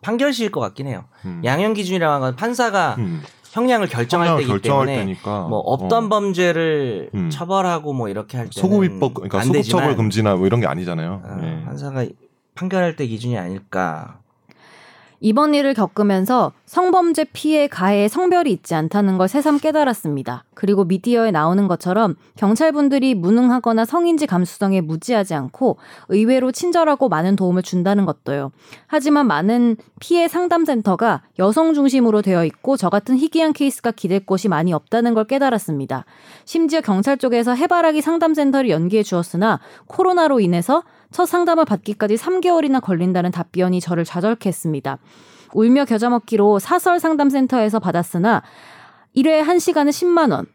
판결시일 것 같긴 해요. 음. 양형 기준이라고 하는 건 판사가 음. 형량을 결정할 형량을 때이기 결정할 때문에 때니까 뭐 없던 어. 법죄를 음. 처벌하고 뭐 이렇게 할 때는 소급입법 그러니까 안 소급처벌 금지나 뭐 이런 게 아니잖아요. 어, 예. 판사가 판결할 때 기준이 아닐까. 이번 일을 겪으면서 성범죄 피해 가해에 성별이 있지 않다는 걸 새삼 깨달았습니다. 그리고 미디어에 나오는 것처럼 경찰분들이 무능하거나 성인지 감수성에 무지하지 않고 의외로 친절하고 많은 도움을 준다는 것도요. 하지만 많은 피해 상담센터가 여성 중심으로 되어 있고 저 같은 희귀한 케이스가 기댈 곳이 많이 없다는 걸 깨달았습니다. 심지어 경찰 쪽에서 해바라기 상담센터를 연기해 주었으나 코로나로 인해서 첫 상담을 받기까지 3개월이나 걸린다는 답변이 저를 좌절케 했습니다. 울며 겨자 먹기로 사설 상담센터에서 받았으나 1회 1시간에 10만 원,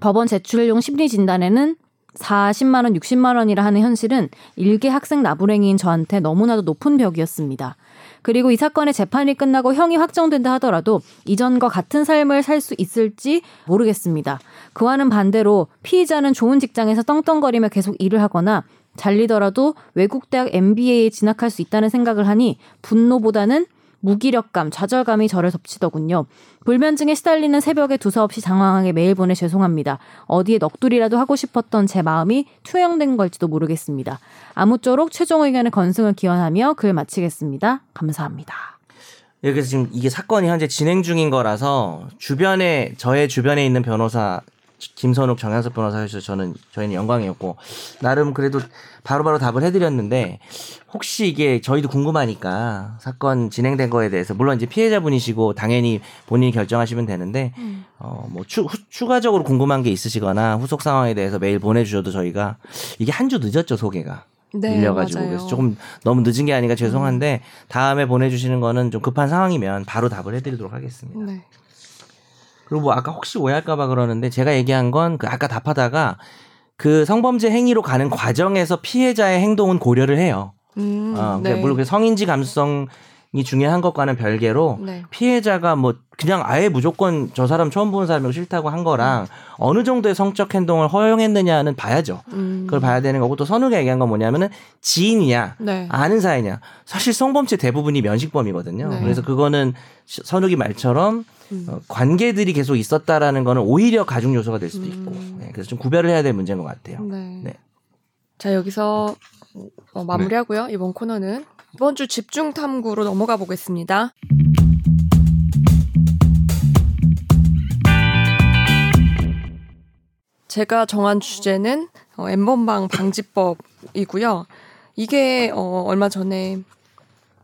법원 제출용 심리 진단에는 40만 원, 60만 원이라 하는 현실은 일개 학생 나부랭이인 저한테 너무나도 높은 벽이었습니다. 그리고 이 사건의 재판이 끝나고 형이 확정된다 하더라도 이전과 같은 삶을 살 수 있을지 모르겠습니다. 그와는 반대로 피의자는 좋은 직장에서 떵떵거리며 계속 일을 하거나 잘리더라도 외국 대학 MBA에 진학할 수 있다는 생각을 하니 분노보다는 무기력감, 좌절감이 저를 덮치더군요. 불면증에 시달리는 새벽에 두서없이 장황하게 메일 보내 죄송합니다. 어디에 넋두리라도 하고 싶었던 제 마음이 투영된 걸지도 모르겠습니다. 아무쪼록 최종 의견의 건승을 기원하며 글 마치겠습니다. 감사합니다. 예, 그래서 지금 이게 사건이 현재 진행 중인 거라서 주변에 저의 주변에 있는 변호사 김선욱 정현석 변호사에서 저는 저희는 영광이었고 나름 그래도 바로 바로 답을 해드렸는데 혹시 이게 저희도 궁금하니까 사건 진행된 거에 대해서 물론 이제 피해자분이시고 당연히 본인이 결정하시면 되는데 어뭐 추가적으로 궁금한 게 있으시거나 후속 상황에 대해서 메일 보내주셔도 저희가 이게 한 주 늦었죠 소개가 네, 밀려가지고 맞아요. 그래서 조금 너무 늦은 게 아닌가 죄송한데 다음에 보내주시는 거는 좀 급한 상황이면 바로 답을 해드리도록 하겠습니다. 네. 그리고 뭐 아까 혹시 오해할까봐 그러는데 제가 얘기한 건 그 아까 답하다가 그 성범죄 행위로 가는 과정에서 피해자의 행동은 고려를 해요. 음, 어, 네. 그러니까 물론 그 성인지 감수성 중요한 것과는 별개로 네. 피해자가 뭐 그냥 아예 무조건 저 사람 처음 보는 사람이고 싫다고 한 거랑 어느 정도의 성적 행동을 허용했느냐는 봐야죠. 음. 그걸 봐야 되는 거고 또 선우가 얘기한 건 뭐냐면은 지인이냐 네. 아는 사이냐 사실 성범죄 대부분이 면식범이거든요. 네. 그래서 그거는 시- 선욱이 말처럼 음. 어, 관계들이 계속 있었다라는 거는 오히려 가중 요소가 될 수도 있고 음. 네, 그래서 좀 구별을 해야 될 문제인 것 같아요. 네. 네. 자 여기서 어, 마무리하고요. 이번 코너는 이번 주 집중 탐구로 넘어가 보겠습니다. 제가 정한 주제는 어, 엠번방 방지법이고요. 이게 어, 얼마 전에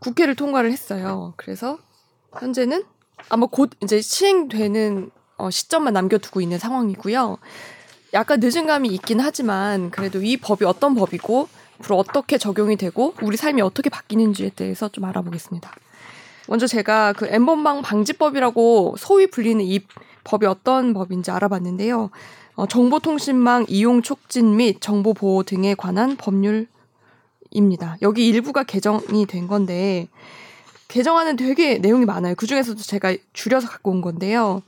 국회를 통과를 했어요. 그래서 현재는 아마 곧 이제 시행되는 어, 시점만 남겨두고 있는 상황이고요. 약간 늦은 감이 있긴 하지만 그래도 이 법이 어떤 법이고 앞으로 어떻게 적용이 되고 우리 삶이 어떻게 바뀌는지에 대해서 좀 알아보겠습니다. 먼저 제가 그 엠번방 방지법이라고 소위 불리는 이 법이 어떤 법인지 알아봤는데요. 어, 정보통신망 이용 촉진 및 정보 보호 등에 관한 법률입니다. 여기 일부가 개정이 된 건데 개정안은 되게 내용이 많아요. 그 중에서도 제가 줄여서 갖고 온 건데요.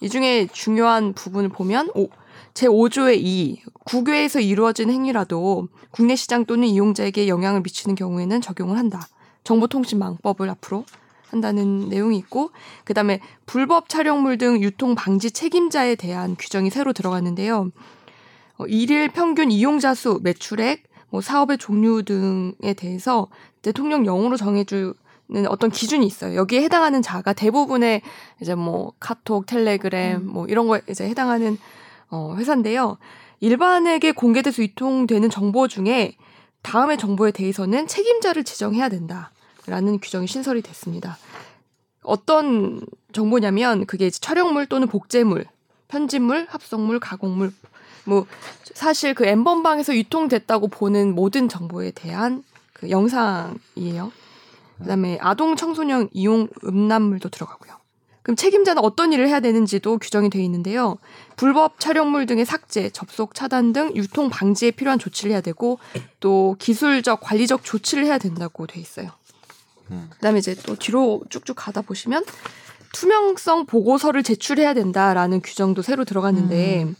이 중에 중요한 부분을 보면 오, 제5조의 2. 국외에서 이루어진 행위라도 국내 시장 또는 이용자에게 영향을 미치는 경우에는 적용을 한다. 정보통신망법을 앞으로 한다는 내용이 있고 그다음에 불법 촬영물 등 유통 방지 책임자에 대한 규정이 새로 들어갔는데요. 어, 일일 평균 이용자 수, 매출액, 뭐 사업의 종류 등에 대해서 대통령령으로 정해주는 어떤 기준이 있어요. 여기에 해당하는 자가 대부분의 이제 뭐 카톡, 텔레그램 뭐 이런 거에 이제 해당하는 어, 회사인데요. 일반에게 공개돼서 유통되는 정보 중에 다음의 정보에 대해서는 책임자를 지정해야 된다라는 규정이 신설이 됐습니다. 어떤 정보냐면 그게 이제 촬영물 또는 복제물, 편집물, 합성물, 가공물 뭐 사실 그 엠번방에서 유통됐다고 보는 모든 정보에 대한 그 영상이에요. 그다음에 아동 청소년 이용 음란물도 들어가고요. 그럼 책임자는 어떤 일을 해야 되는지도 규정이 되어 있는데요. 불법 촬영물 등의 삭제, 접속 차단 등 유통 방지에 필요한 조치를 해야 되고 또 기술적, 관리적 조치를 해야 된다고 돼 있어요. 음. 그다음에 이제 또 뒤로 쭉쭉 가다 보시면 투명성 보고서를 제출해야 된다라는 규정도 새로 들어갔는데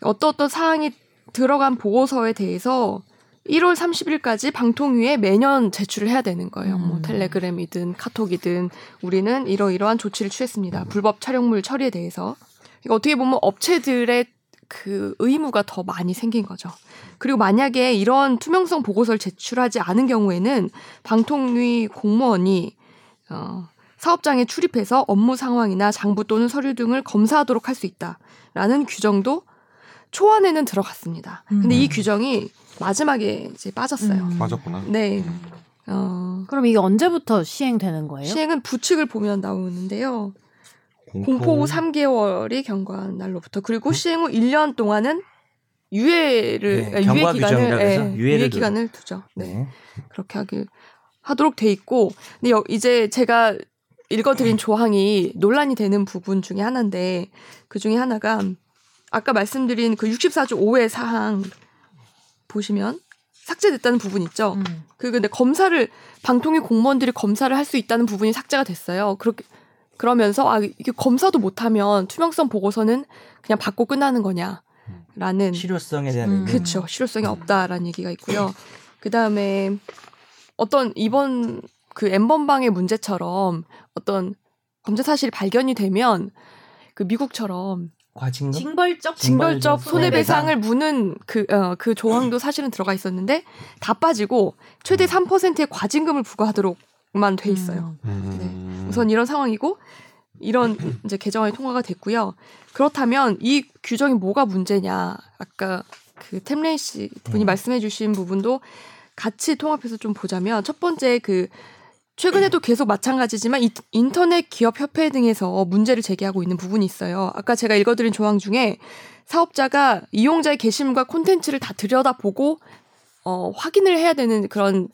어떤 어떤 사항이 들어간 보고서에 대해서 1월 30일까지 방통위에 매년 제출을 해야 되는 거예요. 뭐 음. 텔레그램이든 카톡이든 우리는 이러이러한 조치를 취했습니다. 불법 촬영물 처리에 대해서. 이거 어떻게 보면 업체들의 그 의무가 더 많이 생긴 거죠. 그리고 만약에 이런 투명성 보고서를 제출하지 않은 경우에는 방통위 공무원이 어, 사업장에 출입해서 업무 상황이나 장부 또는 서류 등을 검사하도록 할 수 있다라는 규정도 초안에는 들어갔습니다. 근데 이 음. 규정이 마지막에 이제 빠졌어요. 음. 맞았구나. 네. 어, 그럼 이게 언제부터 시행되는 거예요? 시행은 부칙을 보면 나오는데요. 공포 후 3개월이 경과한 날로부터 그리고 시행 후 1년 동안은 유예를 네, 아, 유예 기간을 유예를 유예 두죠. 기간을 두죠. 네. 네. 그렇게 하길 하도록 돼 있고 근데 여, 이제 제가 읽어드린 조항이 논란이 되는 부분 중에 하나인데 그 중에 하나가 아까 말씀드린 그 64조 5의 사항 보시면 삭제됐다는 부분 있죠. 음. 그 근데 검사를 방통위 공무원들이 검사를 할 수 있다는 부분이 삭제가 됐어요. 그렇게 그러면서 아 이게 검사도 못하면 투명성 보고서는 그냥 받고 끝나는 거냐라는 실효성에 대한 음. 그렇죠 실효성이 없다라는 얘기가 있고요. 그 다음에 어떤 이번 그 엠번방의 문제처럼 어떤 범죄 사실이 발견이 되면 그 미국처럼 과징금 징벌적 징벌적 손해배상. 손해배상을 무는 그, 어, 그 조항도 사실은 들어가 있었는데 다 빠지고 최대 3%의 과징금을 부과하도록만 돼 있어요. 음. 우선 이런 상황이고 이런 [laughs] 이제 개정안이 통과가 됐고요. 그렇다면 이 규정이 뭐가 문제냐? 아까 그 템레이 씨 분이 음. 말씀해 주신 부분도 같이 통합해서 좀 보자면 첫 번째 그 최근에도 계속 마찬가지지만 이- 인터넷 기업 협회 등에서 문제를 제기하고 있는 부분이 있어요. 아까 제가 읽어드린 조항 중에 사업자가 이용자의 게시물과 콘텐츠를 다 들여다보고 어, 확인을 해야 되는 그런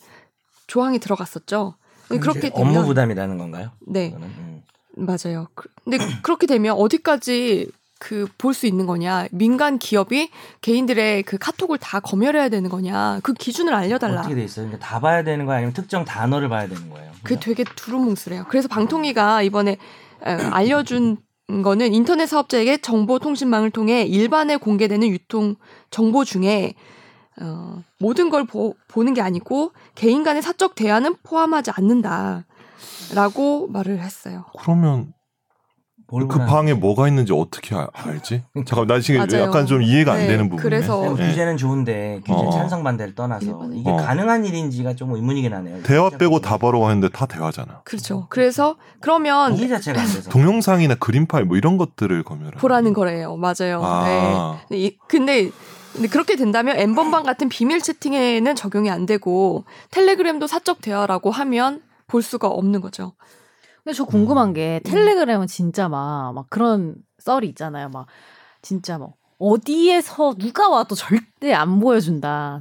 조항이 들어갔었죠. 그렇게 되면 업무 부담이라는 건가요? 네? 음. 맞아요. 그- 근데 그렇게 되면 어디까지 그 볼 수 있는 거냐? 민간 기업이 개인들의 그 카톡을 다 검열해야 되는 거냐? 그 기준을 알려달라. 어떻게 돼 있어요? 그러니까 다 봐야 되는 거야 아니면 특정 단어를 봐야 되는 거예요? 그게 되게 두루뭉술해요. 그래서 방통위가 이번에 어, 알려준 거는 인터넷 사업자에게 정보통신망을 통해 일반에 공개되는 유통 정보 중에 어, 모든 걸 보, 보는 게 아니고 개인 간의 사적 대화는 포함하지 않는다라고 말을 했어요. 그러면 뭘 그? 방에 뭐가 있는지 어떻게 알- 알지? 잠깐 나 지금 맞아요. 약간 좀 이해가 안 네, 되는 부분이네. 그래서- 그냥 네. 규제는 좋은데 규제 어. 찬성 반대를 떠나서 일본은- 이게 어. 가능한 일인지가 좀 의문이긴 하네요. 대화 빼고 다 보라고 했는데 다 대화잖아. 그렇죠. 그래서 그러면 이게 자체가 안 돼서 동영상이나 그림 파일 뭐 이런 것들을 검열하는. 보라는 거래요. 맞아요. 아. 네. 이- 근데 근데 그렇게 된다면 엠번방 같은 비밀 채팅에는 적용이 안 되고 텔레그램도 사적 대화라고 하면 볼 수가 없는 거죠. 근데 저 궁금한 게 음. 텔레그램은 진짜 막, 막 그런 썰이 있잖아요. 막 진짜 뭐 어디에서 누가 와도 절대 안 보여준다.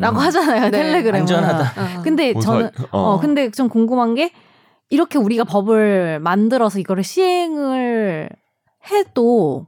라고 하잖아요. 네. 텔레그램은. 안전하다. 어. [laughs] 근데 뭐 저는 사- 어. 근데 좀 궁금한 게 이렇게 우리가 법을 만들어서 이거를 시행을 해도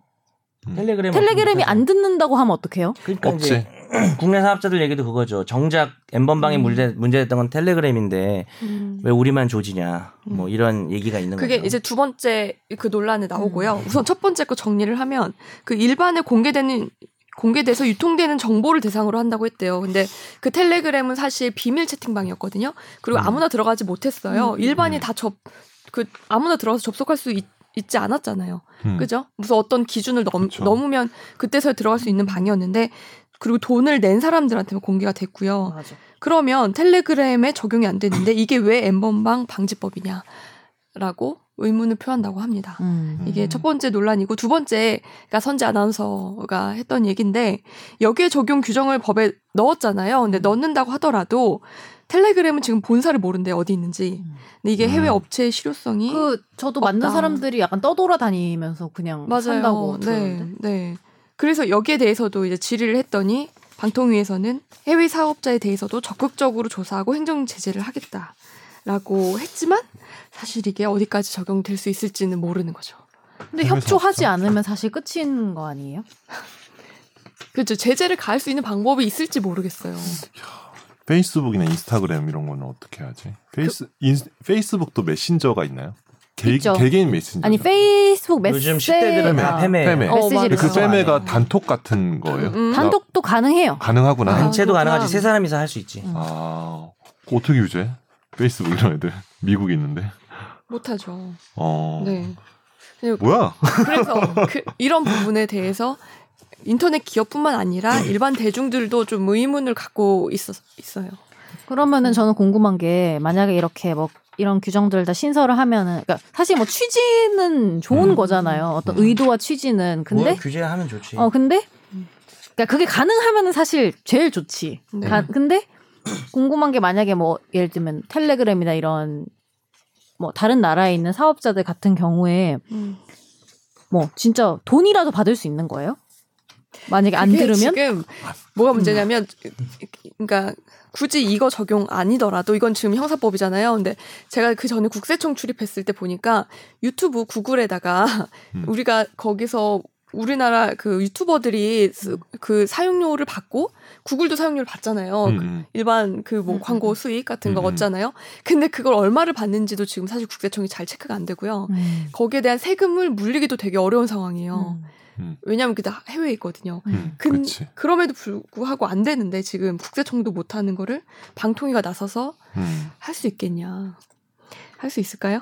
텔레그램 텔레그램이 안 듣는다고 하면 어떡해요? 그러니까 없지. 이제 [clears throat] 국내 사업자들 얘기도 그거죠. 정작 엠번방에 음. 문제 문제됐던 건 텔레그램인데 음. 왜 우리만 조지냐 뭐 이런 얘기가 있는 그게 거죠. 이제 두 번째 그 논란에 음. 나오고요. 우선 첫 번째 거 정리를 하면 그 일반에 공개되는 공개돼서 유통되는 정보를 대상으로 한다고 했대요. 근데 그 텔레그램은 사실 비밀 채팅방이었거든요. 그리고 음. 아무나 들어가지 못했어요. 음. 일반이 음. 다접 그 아무나 들어가서 접속할 수 있, 있지 않았잖아요. 음. 그죠? 무슨 어떤 기준을 넘, 그쵸. 넘으면 그때서야 들어갈 수 있는 방이었는데 그리고 돈을 낸 사람들한테만 공개가 됐고요. 맞아. 그러면 텔레그램에 적용이 안 되는데 이게 왜 엠번방 방지법이냐라고 의문을 표한다고 합니다. 음. 이게 첫 번째 논란이고 두 번째가 선재 아나운서가 했던 얘기인데 여기에 적용 규정을 법에 넣었잖아요. 근데 넣는다고 하더라도 텔레그램은 지금 본사를 모른대 어디 있는지. 근데 이게 해외 음. 업체의 실효성이 그 저도 없다. 사람들이 약간 떠돌아다니면서 그냥 산다고 맞아요. 네, 들었는데. 네. 그래서 여기에 대해서도 이제 질의를 했더니 방통위에서는 해외 사업자에 대해서도 적극적으로 조사하고 행정 제재를 하겠다라고 했지만 사실 이게 어디까지 적용될 수 있을지는 모르는 거죠. 근데 협조하지? 않으면 사실 끝인 거 아니에요? 그렇죠. 제재를 가할 수 있는 방법이 있을지 모르겠어요. 페이스북이나 인스타그램 이런 거는 어떻게 하지? 페이스 인, 페이스북도 메신저가 있나요? 개, 있죠. 개개인 메신저. 아니 페이스북 메시지 요즘 10대들은 다 페메. 페메. 어, 메시지를 그. 페메가 단톡 같은 거예요? 음. 단톡도 가능해요. 가능하구나. 아, 단체도 그렇구나. 가능하지 세 사람이서 할 수 있지. 음. 아 어떻게 유지해? 페이스북 이런 애들 미국에 있는데. 못하죠. 어. 네. 뭐야? 그래서 [laughs] 그, 이런 부분에 대해서 인터넷 기업뿐만 아니라 일반 대중들도 좀 의문을 갖고 있었, 있어요. 그러면은 저는 궁금한 게 만약에 이렇게 뭐 이런 규정들 다 신설을 하면은 그러니까 사실 뭐 취지는 좋은 음. 거잖아요. 어떤 음. 의도와 취지는 근데 뭘 규제하면 좋지. 어 근데 그러니까 그게 가능하면은 사실 제일 좋지. 네. 가- 근데 궁금한 게 만약에 뭐 예를 들면 텔레그램이나 이런 뭐 다른 나라에 있는 사업자들 같은 경우에 음. 뭐 진짜 돈이라도 받을 수 있는 거예요? 만약에 안 들으면 지금 뭐가 문제냐면 그러니까 굳이 이거 적용 아니더라도 이건 지금 형사법이잖아요. 근데 제가 그 전에 국세청 출입했을 때 보니까 유튜브 구글에다가 음. [laughs] 우리가 거기서 우리나라 그 유튜버들이 스- 그 사용료를 받고 구글도 사용료를 받잖아요. 음, 그 음. 일반 그뭐 음, 광고 음. 수익 같은 거 음, 음. 얻잖아요. 근데 그걸 얼마를 받는지도 지금 사실 국세청이 잘 체크가 안 되고요. 음. 거기에 대한 세금을 물리기도 되게 어려운 상황이에요. 음. 왜냐하면 그게 다 해외에 있거든요. 음, 근, 그렇지. 그럼에도 불구하고 안 되는데 지금 국세청도 못 하는 거를 방통위가 나서서 음. 할수 있겠냐? 할 수 있을까요?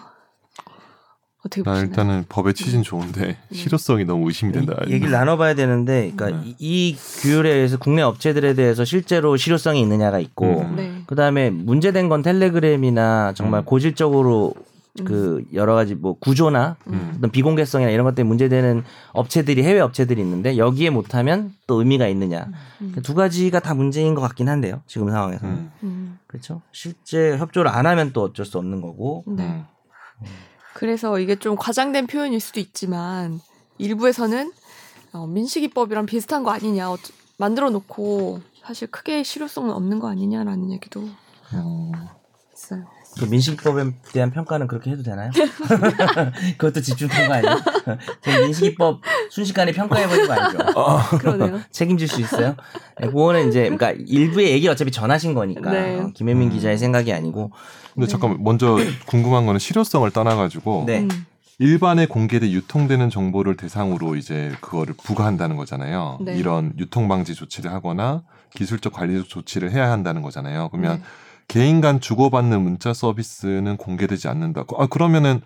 어떻게 나 보시나요? 일단은 법의 취지는 좋은데 [laughs] 실효성이 너무 의심이 된다. 이- 얘기를 나눠봐야 되는데, 그러니까 네. 이, 이 규율에 의해서 국내 업체들에 대해서 실제로 실효성이 있느냐가 있고, 음. 네. 그 다음에 문제된 건 텔레그램이나 정말 음. 고질적으로 음. 그 여러 가지 뭐 구조나 음. 어떤 비공개성이나 이런 것 때문에 문제되는 업체들이 해외 업체들이 있는데 여기에 못하면 또 의미가 있느냐 음. 두 가지가 다 문제인 것 같긴 한데요 지금 상황에서는 음. 음. 그렇죠 실제 협조를 안 하면 또 어쩔 수 없는 거고 네. 음. 그래서 이게 좀 과장된 표현일 수도 있지만 일부에서는 어, 민식이법이랑 비슷한 거 아니냐 어, 만들어 놓고 사실 크게 실효성은 없는 거 아니냐라는 얘기도 어. 있어요. 그 민식이법에 대한 평가는 그렇게 해도 되나요? [laughs] 그것도 집중 평가 아니에요? 제 민식이법 순식간에 평가해버린 거 아니죠? 그러네요. [laughs] 책임질 수 있어요? 네, 그거는 이제 그러니까 일부의 얘기 어차피 전하신 거니까 네. 어, 김혜민 기자의 생각이 아니고 근데 잠깐 먼저 궁금한 거는 실효성을 떠나가지고 네. 음. 일반에 공개돼 유통되는 정보를 대상으로 이제 그거를 부과한다는 거잖아요. 네. 이런 유통 방지 조치를 하거나 기술적 관리적 조치를 해야 한다는 거잖아요. 그러면 네. 개인 간 주고받는 문자 서비스는 공개되지 않는다. 아 그러면은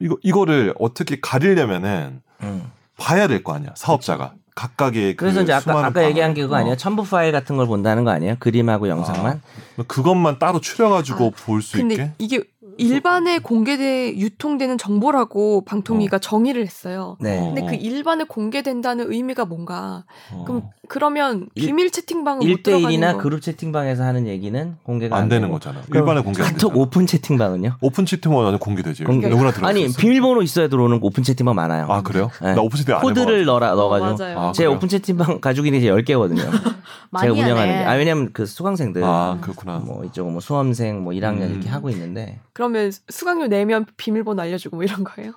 이거 이거를 어떻게 가리려면은 음. 봐야 될 거 아니야 사업자가 각각의 그래서 그 이제 아까 아까 얘기한 게 그거 어. 아니에요? 첨부 파일 같은 걸 본다는 거 아니에요? 그림하고 영상만? 그것만 따로 추려가지고 아, 볼수 근데 있게 이게 일반에 공개돼 유통되는 정보라고 방통위가 정의를 했어요. 네. 어. 근데 그 일반에 공개된다는 의미가 뭔가? 어. 그럼 그러면 일- 비밀 채팅방은 못 들어가는 1대1이나 거. 그룹 채팅방에서 하는 얘기는 공개가 안 되는 되고. 거잖아. 그럼 일반에 공개 안 카톡. 오픈 채팅방은요? 오픈 채팅은 완전 공개되지. 공개. 누구나 들어갈 아니 수 있어. 비밀번호 있어야 들어오는 오픈 채팅방 많아요. 아 그래요? 네. 나 오픈 채팅 안 코드를. 넣어라 넣어가지고 맞아요. 아, 제 그래요? 오픈 채팅방 가족이 이제 10개거든요. [laughs] 많이 제가 운영하는. 게. 아 왜냐면 그 수강생들 아 그렇구나. 뭐 이쪽 뭐 수험생 뭐 1학년 음. 이렇게 하고 있는데 그 러면 수강료 내면 비밀번호 알려주고 뭐 이런 거예요?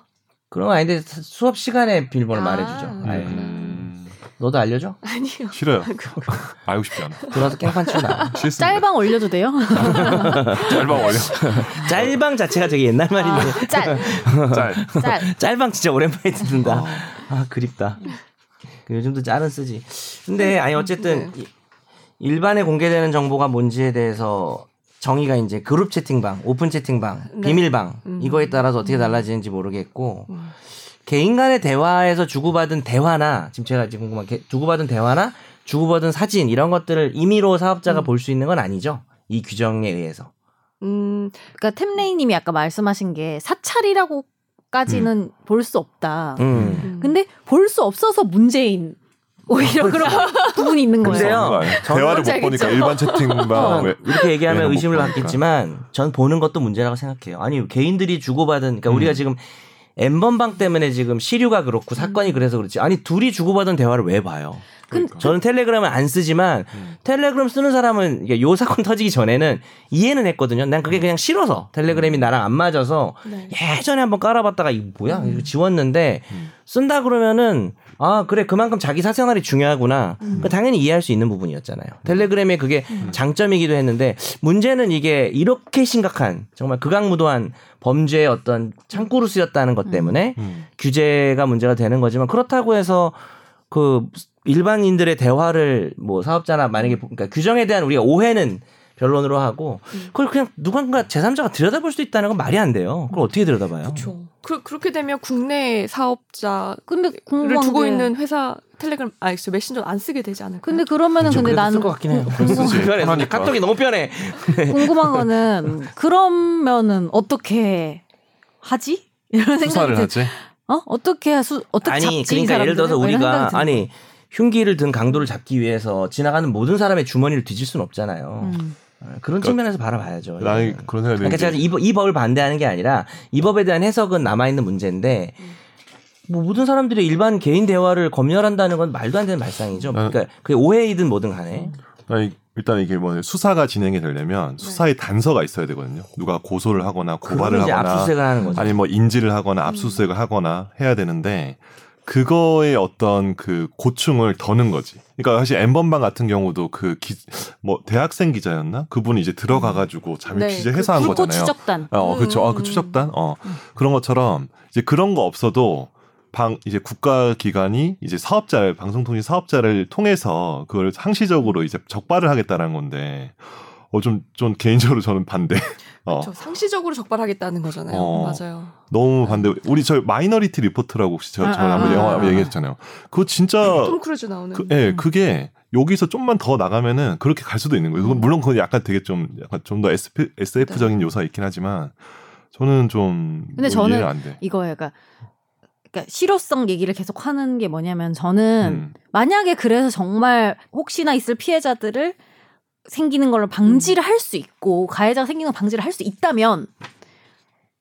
그런 거 아닌데 수업 시간에 비밀번호 아. 말해주죠. 아유, 음, 너도 알려줘? 아니요. 싫어요. 알고 싶지 않아. 들어와서 깽판 치고. [laughs] 싫습니다. 짤방 올려도 돼요? [laughs] 짤방 올려. [laughs] 짤방 자체가 되게 옛날 말인데 짤, 짤. 짤. 짤방 진짜 오랜만에 듣는다. 어. 아 그립다. 그 요즘도 짤은 쓰지. 근데 아니 어쨌든 이- 일반에 공개되는 정보가 뭔지에 대해서 정의가 이제 그룹 채팅방, 오픈 채팅방, 네. 비밀방 음. 이거에 따라서 어떻게 달라지는지 모르겠고 음. 개인 간의 대화에서 주고받은 대화나 지금 제가 지금 궁금한 게 주고받은 대화나 주고받은 사진 이런 것들을 임의로 사업자가 음. 볼수 있는 건 아니죠. 이 규정에 의해서. 음, 그러니까 템레이 님이 아까 말씀하신 게 사찰이라고까지는 볼 수 없다. 음. 음. 근데 볼 수 없어서 문제인 오히려 그런 [laughs] 부분이 있는 거예요. 저는 대화를 못 보니까? 일반 채팅방 어, 왜 이렇게 얘기하면 의심을. 받겠지만 전 보는 것도 문제라고 생각해요. 아니 개인들이 주고받은 그러니까 음. 우리가 지금 엠번방 때문에 지금 시류가 그렇고 사건이 그래서 그렇지. 아니 둘이 주고받은 대화를 왜 봐요? 그러니까. 저는 텔레그램을 안 쓰지만 음. 텔레그램 쓰는 사람은 이게 요 사건 터지기 전에는 이해는 했거든요. 난 그게 그냥 싫어서 텔레그램이 나랑 안 맞아서 네. 예전에 한번 깔아봤다가 이거 뭐야 이거 지웠는데 음. 쓴다 그러면은 아 그래. 그만큼 자기 사생활이 중요하구나. 그 당연히 이해할 수 있는 부분이었잖아요. 텔레그램의 그게 장점이기도 했는데 문제는 이게 이렇게 심각한 정말 극악무도한 범죄의 어떤 창구로 쓰였다는 것 때문에 음. 규제가 문제가 되는 거지만 그렇다고 해서 그 일반인들의 대화를 뭐 사업자나 만약에 그러니까 규정에 대한 우리가 오해는 변론으로 하고 그걸 그냥 누군가 제3자가 들여다볼 수 있다는 건 말이 안 돼요. 그걸 어떻게 들여다봐요? 그렇죠. 그, 그렇게 되면 국내 사업자를 근데 궁금한 두고 게 있는 회사 텔레그램 아 엑스 메신저 안 쓰게 되지 않을까요? 근데 그러면은 좀 근데 나는 쓸것 같긴 해요. 편해서. 편하니까. 카톡이 너무 편해. [laughs] 궁금한 거는 그러면은 어떻게 하지? 이런 생각이 들. 하지. 어 어떻게 수 어떻게 아니 잡지 이 그러니까 예를 들어서 우리가 아니 흉기를 든 강도를 잡기 위해서 지나가는 모든 사람의 주머니를 뒤질 수는 없잖아요. 거 음. 어, 그런 측면에서 바라봐야죠. 나는 이거는. 그런 생각이 그러니까 제가 이, 법- 이 법을 반대하는 게 아니라 이 법에 대한 해석은 남아 있는 문제인데 음. 뭐 모든 사람들이 일반 개인 대화를 검열한다는 건 말도 안 되는 말상이죠. 아. 그러니까 그게 오해이든 뭐든 간에 나 이- 일단 이게 뭐 수사가 진행이 되려면 수사의 단서가 있어야 되거든요. 누가 고소를 하거나 고발을 하거나 압수수색을 하는 거죠. 아니 뭐 인지를 하거나 압수수색을 하거나 해야 되는데 그거의 어떤 그 고충을 더는 거지. 그러니까 사실 엠번방 같은 경우도 그뭐 대학생 기자였나? 그분이 이제 들어가 가지고 잠입 네, 취재 해서 한 불꽃 거잖아요. 추적단. 어, 그렇죠. 아, 음. 그 추적단. 어. 그런 것처럼 이제 그런 거 없어도 방 이제 국가 기관이 이제 사업자를 방송통신 사업자를 통해서 그걸 상시적으로 이제 적발을 하겠다는 건데 어좀좀 개인적으로 저는 반대. [laughs] 어. 저 상시적으로 적발하겠다는 거잖아요. 어. 맞아요. 너무 반대. 우리 저 마이너리티 리포트라고 혹시 저, 저 아, 한번 아, 영화 아, 아. 얘기했잖아요. 그거 진짜 톰 크루즈 나오는. 그, 예, 그게 여기서 좀만 더 나가면은 그렇게 갈 수도 있는 거예요. 그건 물론 그건 약간 되게 좀 약간 좀 더 SF, SF적인 요소가 있긴 하지만 저는 좀 근데 뭐 저는 안 돼. 이거예요. 그러니까, 그러니까 실효성 얘기를 계속 하는 게 뭐냐면 저는 음. 만약에 그래서 정말 혹시나 있을 피해자들을 생기는 걸로 방지를 할 수 있고 가해자가 생기는 걸 방지를 할 수 있다면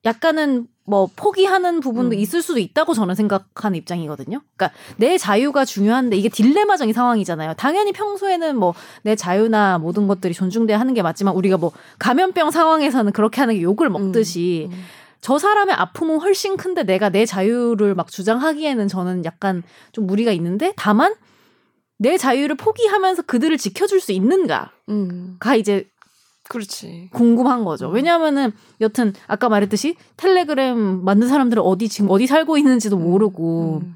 약간은 뭐 포기하는 부분도 음. 있을 수도 있다고 저는 생각하는 입장이거든요. 그러니까 내 자유가 중요한데 이게 딜레마적인 상황이잖아요. 당연히 평소에는 뭐 내 자유나 모든 것들이 존중돼야 하는 게 맞지만 우리가 뭐 감염병 상황에서는 그렇게 하는 게 욕을 먹듯이 음. 저 사람의 아픔은 훨씬 큰데 내가 내 자유를 막 주장하기에는 저는 약간 좀 무리가 있는데 다만 내 자유를 포기하면서 그들을 지켜줄 수 있는가 가 음. 이제 그렇지. 궁금한 거죠. 음. 왜냐하면은 여튼 아까 말했듯이 텔레그램 만든 사람들은 어디 지금 어디 살고 있는지도 모르고 음.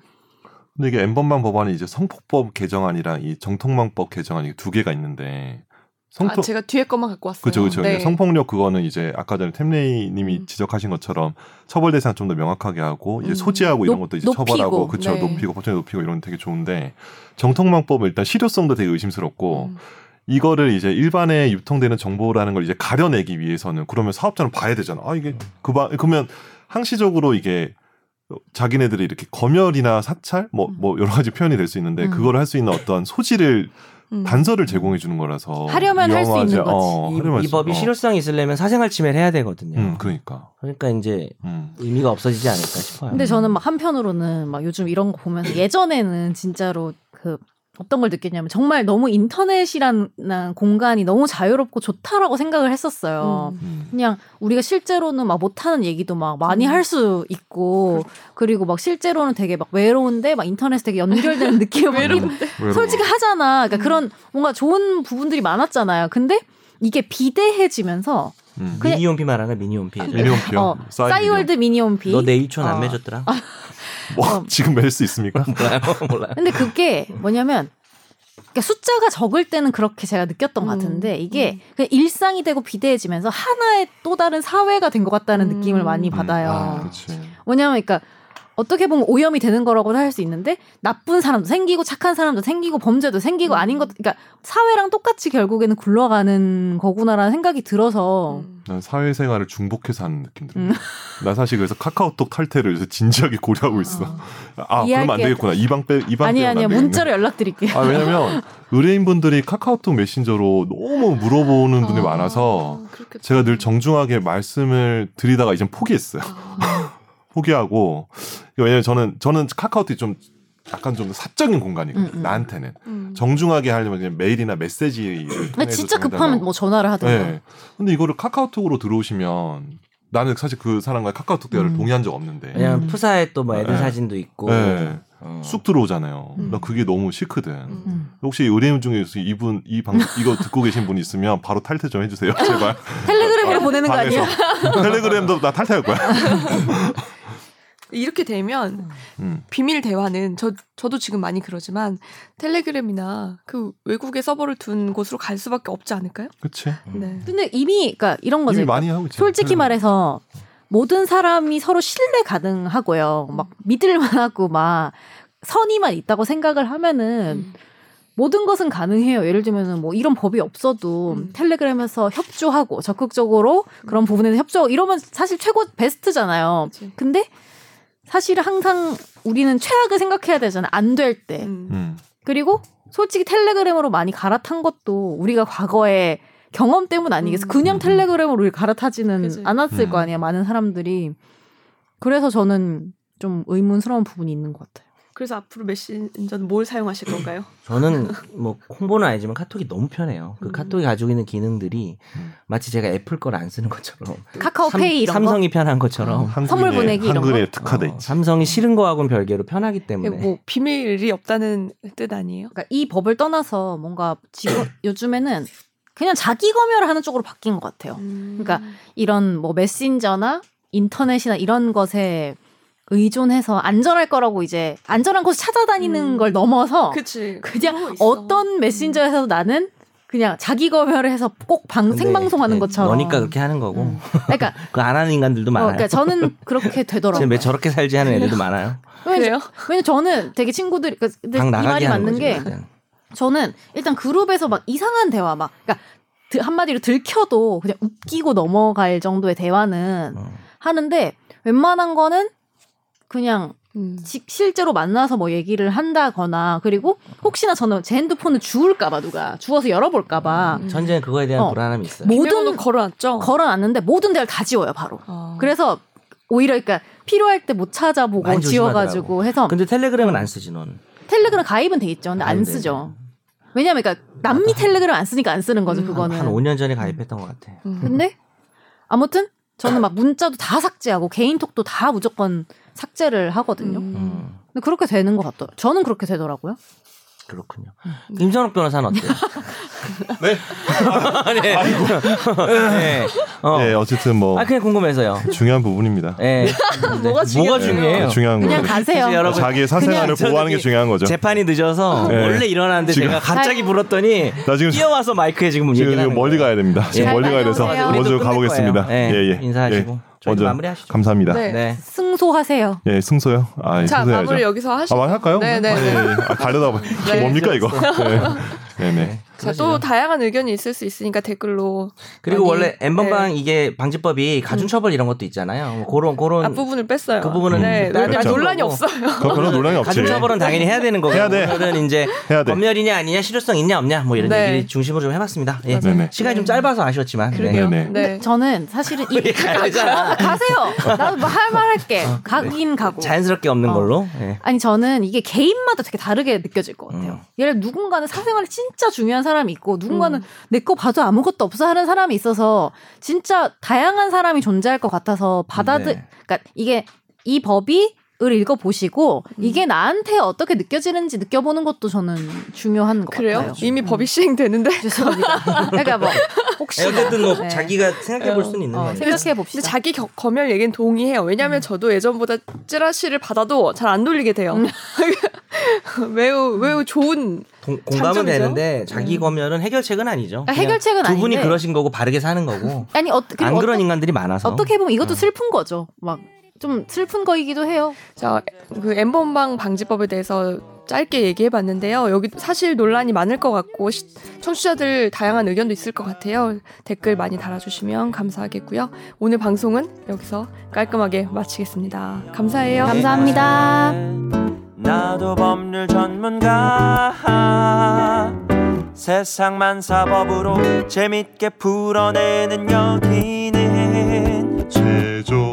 근데 이게 엠번방 법안이 이제 성폭법 개정안이랑 이 정통망법 개정안이 두 개가 있는데 성폭 아, 제가 뒤에 것만 갖고 왔어요. 그죠, 그죠. 네. 성폭력 그거는 이제 아까 전에 템레이님이 음. 지적하신 것처럼 처벌 대상 좀 더 명확하게 하고 이제 음. 소지하고 이런 높- 것도 이제 높이고, 처벌하고 그쵸 네. 높이고 법정에 높이고 이런 건 되게 좋은데 정통망법은 일단 실효성도 되게 의심스럽고 음. 이거를 이제 일반에 유통되는 정보라는 걸 이제 가려내기 위해서는 그러면 사업자는 봐야 되잖아. 아 이게 그바 그러면 항시적으로 이게 자기네들이 이렇게 검열이나 사찰 뭐뭐 여러 가지 표현이 될 수 있는데 음. 그걸 할 수 있는 어떤 소지를 음. 단서를 제공해 주는 거라서 하려면 할수 위험하지. 있는 거지. 어, 이, 이 법이 어. 실효성이 있으려면 사생활 침해를 해야 되거든요. 음, 그러니까. 그러니까 이제 음. 의미가 없어지지 않을까 싶어요. 근데 저는 막 한편으로는 막 요즘 이런 거 보면서 예전에는 진짜로 그 어떤 걸 느꼈냐면 정말 너무 인터넷이라는 공간이 너무 자유롭고 좋다라고 생각을 했었어요. 음. 음. 그냥 우리가 실제로는 막 못하는 얘기도 막 많이 음. 할수 있고 그리고 막 실제로는 되게 막 외로운데 막 인터넷에 되게 연결되는 [laughs] 느낌을 받고 외로운데. [laughs] 솔직히 하잖아. 그러니까 음. 그런 뭔가 좋은 부분들이 많았잖아요. 근데 이게 비대해지면서 음. 미니홈피 말하는 미니홈피. 미니홈피요. 어, 싸이 싸이월드 미니홈피. 너 내일촌 안 어. 맺었더라? [laughs] 뭐 어. 지금 멜 수 있습니까? [laughs] 몰라요, 몰라요. 근데 그게 뭐냐면 그러니까 숫자가 적을 때는 그렇게 제가 느꼈던 것 음, 같은데 이게 음. 그냥 일상이 되고 비대해지면서 하나의 또 다른 사회가 된 것 같다는 음. 느낌을 많이 음. 받아요. 아. 뭐냐면 그러니까 어떻게 보면 오염이 되는 거라고도 할 수 있는데 나쁜 사람도 생기고 착한 사람도 생기고 범죄도 생기고 음. 아닌 것 그러니까 사회랑 똑같이 결국에는 굴러가는 거구나라는 생각이 들어서 음. 난 사회생활을 중복해서 하는 느낌 들어. 음. 나 사실 그래서 카카오톡 탈퇴를 요새 진지하게 고려하고 있어. 어. 아, 그러면 안. 되겠구나. 이방 빼 이방 아니 되겠네. 문자로 연락드릴게요. 아, 왜냐면 의뢰인분들이 카카오톡 메신저로 너무 물어보는 분이 아, 많아서 그렇겠다. 제가 늘 정중하게 말씀을 드리다가 이제 포기했어요. 아, 포기하고 왜냐면 저는 저는 카카오톡이 좀 약간 좀 사적인 공간이거든요. 음, 음. 나한테는 음. 정중하게 하려면 그냥 메일이나 메시지를 근데 통해서 진짜 좀 급하면. 뭐 전화를 하든가. 네. 근데 이거를 카카오톡으로 들어오시면 나는 사실 그 사람과 카카오톡 대화를 음. 동의한 적 없는데 왜냐면 음. 푸사에 또 뭐 애들 네. 사진도 있고. 네. 어. 쑥 들어오잖아요. 음. 나 그게 너무 싫거든. 혹시 의뢰인 중에서 이분 이 방 이거 듣고 계신 분 있으면 바로 탈퇴 좀 해주세요, 제발. [laughs] 텔레그램으로 보내는 거 아니야? 방에서. [laughs] 텔레그램도 나 탈퇴할 거야. [laughs] 이렇게 되면 음. 비밀 대화는 저 저도 지금 많이 그러지만 텔레그램이나 그 외국에 서버를 둔 곳으로 갈 수밖에 없지 않을까요? 그치. 네. 근데 이미 그러니까 이런 거죠. 이미 많이 하고 있지. 솔직히 텔레그램. 말해서 모든 사람이 서로 신뢰 가능하고요. 막 믿을만하고 막 선의만 있다고 생각을 하면은 음. 모든 것은 가능해요. 예를 들면은 뭐 이런 법이 없어도 음. 텔레그램에서 협조하고 적극적으로 그런 부분에서 협조 이러면 사실 최고 베스트잖아요. 그치. 근데 사실 항상 우리는 최악을 생각해야 되잖아요. 안 될 때. 음. 음. 그리고 솔직히 텔레그램으로 많이 갈아탄 것도 우리가 과거에 경험 때문 아니겠어. 음. 그냥 음. 텔레그램으로 우리 갈아타지는 그치. 않았을 음. 거 아니야. 많은 사람들이. 그래서 저는 좀 의문스러운 부분이 있는 것 같아요. 그래서 앞으로 메신저는 뭘 사용하실 건가요? [clears throat] 저는 뭐 홍보는 아니지만 카톡이 너무 편해요. 그 음. 카톡이 가지고 있는 기능들이 음. 마치 제가 애플 걸 안 쓰는 것처럼 [laughs] 카카오페이 이런 거. 삼성이 편한 것처럼 한국인의- 선물 보내기 이런 한글에 거? 특화돼 어, 있지. 삼성이 싫은 거하고는 별개로 편하기 네. 때문에 뭐 비밀이 없다는 뜻 아니에요? 그러니까 이 법을 떠나서 뭔가 지금 [clears throat] 요즘에는 그냥 자기 검열을 하는 쪽으로 바뀐 것 같아요. 음. 그러니까 이런 뭐 메신저나 인터넷이나 이런 것에 의존해서 안전할 거라고 이제 안전한 곳을 찾아다니는 음. 걸 넘어서 그치. 그냥. 어떤 메신저에서도 나는 그냥 자기 검열을 해서 꼭 방, 생방송하는 네, 것처럼. 너니까 그렇게 하는 거고 음. 그러니까, [laughs] 그거 안 하는 인간들도 어, 많아요. 그러니까 저는 그렇게 [laughs] 되더라고요. 쟤왜 저렇게 살지 하는 애들도 많아요. 왜냐면, 그래요? 왜냐면 저는 되게 친구들이 그러니까 근데 당이 나가게 말이 하는 맞는 거지. 게 그냥. 저는 일단 그룹에서 막 이상한 대화 막 그러니까 드- 한마디로 들켜도 그냥 웃기고 넘어갈 정도의 대화는 어. 하는데 웬만한 거는 그냥 음. 시- 실제로 만나서 뭐 얘기를 한다거나 그리고 혹시나 저는 제 핸드폰을 주울까봐 누가 주워서 열어볼까봐 음. 전제는 그거에 대한 어. 불안함이 있어요. 모든 걸어놨죠. 걸어놨는데 모든 데를 다 지워요 바로. 어. 그래서 오히려 그러니까 필요할 때 못 찾아보고 지워가지고 해서 근데 텔레그램은 안 쓰지 넌. 텔레그램 가입은 돼 있죠. 근데 안 가입은 쓰죠. 왜냐면 그러니까 남미 텔레그램 안 쓰니까 안 쓰는 거죠. 그거는. 한 5년 전에 가입했던 것 같아. 음. 근데 아무튼 저는 막 문자도 다 삭제하고 개인톡도 다 무조건 삭제를 하거든요. 음. 음, 근데 그렇게 되는 것 같더라고요. 저는 그렇게 되더라고요. 그렇군요. 음. 김선욱 변호사는 어때요? [laughs] 네. [laughs] 네. [laughs] 네. 어. 예, 어쨌든 뭐 아 그냥 궁금해서요. 중요한 부분입니다. 네. 뭐가 중요해요? 중요해요? 중요한 그냥 거죠. 가세요. 여러분 자기의 사생활을 그냥 보호하는 게 중요한 거죠. 재판이 늦어서 네. 원래 일어났는데 지금- 제가 갑자기 불었더니 나 지금 뛰어와서 마이크에 지금 지금 얘기를 하는 멀리 거예요. 가야 됩니다. 지금 예. 멀리 가야 돼서. 먼저 가보겠습니다. 거예요. 예, 예, 예. 인사하시고 예. 저희 먼저 마무리하시죠. 감사합니다. 네. 네. 승소하세요. 예, 승소요. 아, 예, 자 승소해야죠. 마무리 여기서 하시고 아, 많이 할까요? 네, 네, 아, 네. 예, 예. 아, 가려다 봐. 네. 뭡니까 이거? 네. 네, 네. 자, 또 다양한 의견이 있을 수 있으니까 댓글로 그리고 많이, 원래 엠번방 네. 이게 방지법이 가중처벌 이런 것도 있잖아요. 뭐 그런 그런 앞부분을 뺐어요. 그 부분은 네, 빼- 왜냐면 빼는 논란이. 없어요. 그 그런 논란이 없지. 가중처벌은 당연히 해야 되는 거고 해야 돼. 오늘은 이제 [laughs] 해야 돼. 검열이냐 아니냐 실효성 있냐 없냐 뭐 이런 네. 얘기를 중심으로 좀 해봤습니다. 예. 시간이 좀 짧아서 아쉬웠지만 그러게요. 네, 네. 네. 저는 사실은 이. [laughs] 가세요. 나도 뭐 할 말 할게. 어, 가긴 가고. 자연스럽게 없는 어. 걸로. 예. 아니 저는 이게 개인마다 되게 다르게 느껴질 것 같아요. 음. 예를 들어 누군가는 사생활이 진짜 중요한 사람 이 있고 누군가는 음. 내거 봐도 아무것도 없어 하는 사람이 있어서 진짜 다양한 사람이 존재할 것 같아서 받아들 네. 그러니까 이게 이 법이 을 읽어 보시고 음. 이게 나한테 어떻게 느껴지는지 느껴보는 것도 저는 중요한 것 그래요? 같아요. 이미 음. 법이 시행되는데. 죄송합니다. [laughs] 그러니까 뭐 혹시 어쨌든 뭐 네. 자기가 생각해 볼 수는 있는 어, 거니까. 생각해 근데 봅시다. 자기 겨- 검열 얘기는 동의해요. 왜냐하면 저도 예전보다 찌라시를 받아도 잘 안 돌리게 돼요. [laughs] 매우 매우 좋은 동- 공감은 장점이죠. 되는데 자기 검열은 해결책은 아니죠. 아, 그냥 해결책은 두 분이 아닌데. 그러신 거고 바르게 사는 거고. 아니 어, 안 그런 어떠- 인간들이 많아서. 어떻게 보면 이것도 음. 슬픈 거죠. 막 좀 슬픈 거이기도 해요. 자, 그 엠번방 방지법에 대해서 짧게 얘기해 봤는데요. 여기 사실 논란이 많을 것 같고 시- 청취자들 다양한 의견도 있을 것 같아요. 댓글 많이 달아주시면 감사하겠고요. 오늘 방송은 여기서 깔끔하게 마치겠습니다. 감사해요. 감사합니다. 나도 법률 전문가 세상만 사법으로 재밌게 풀어내는 여기는 최종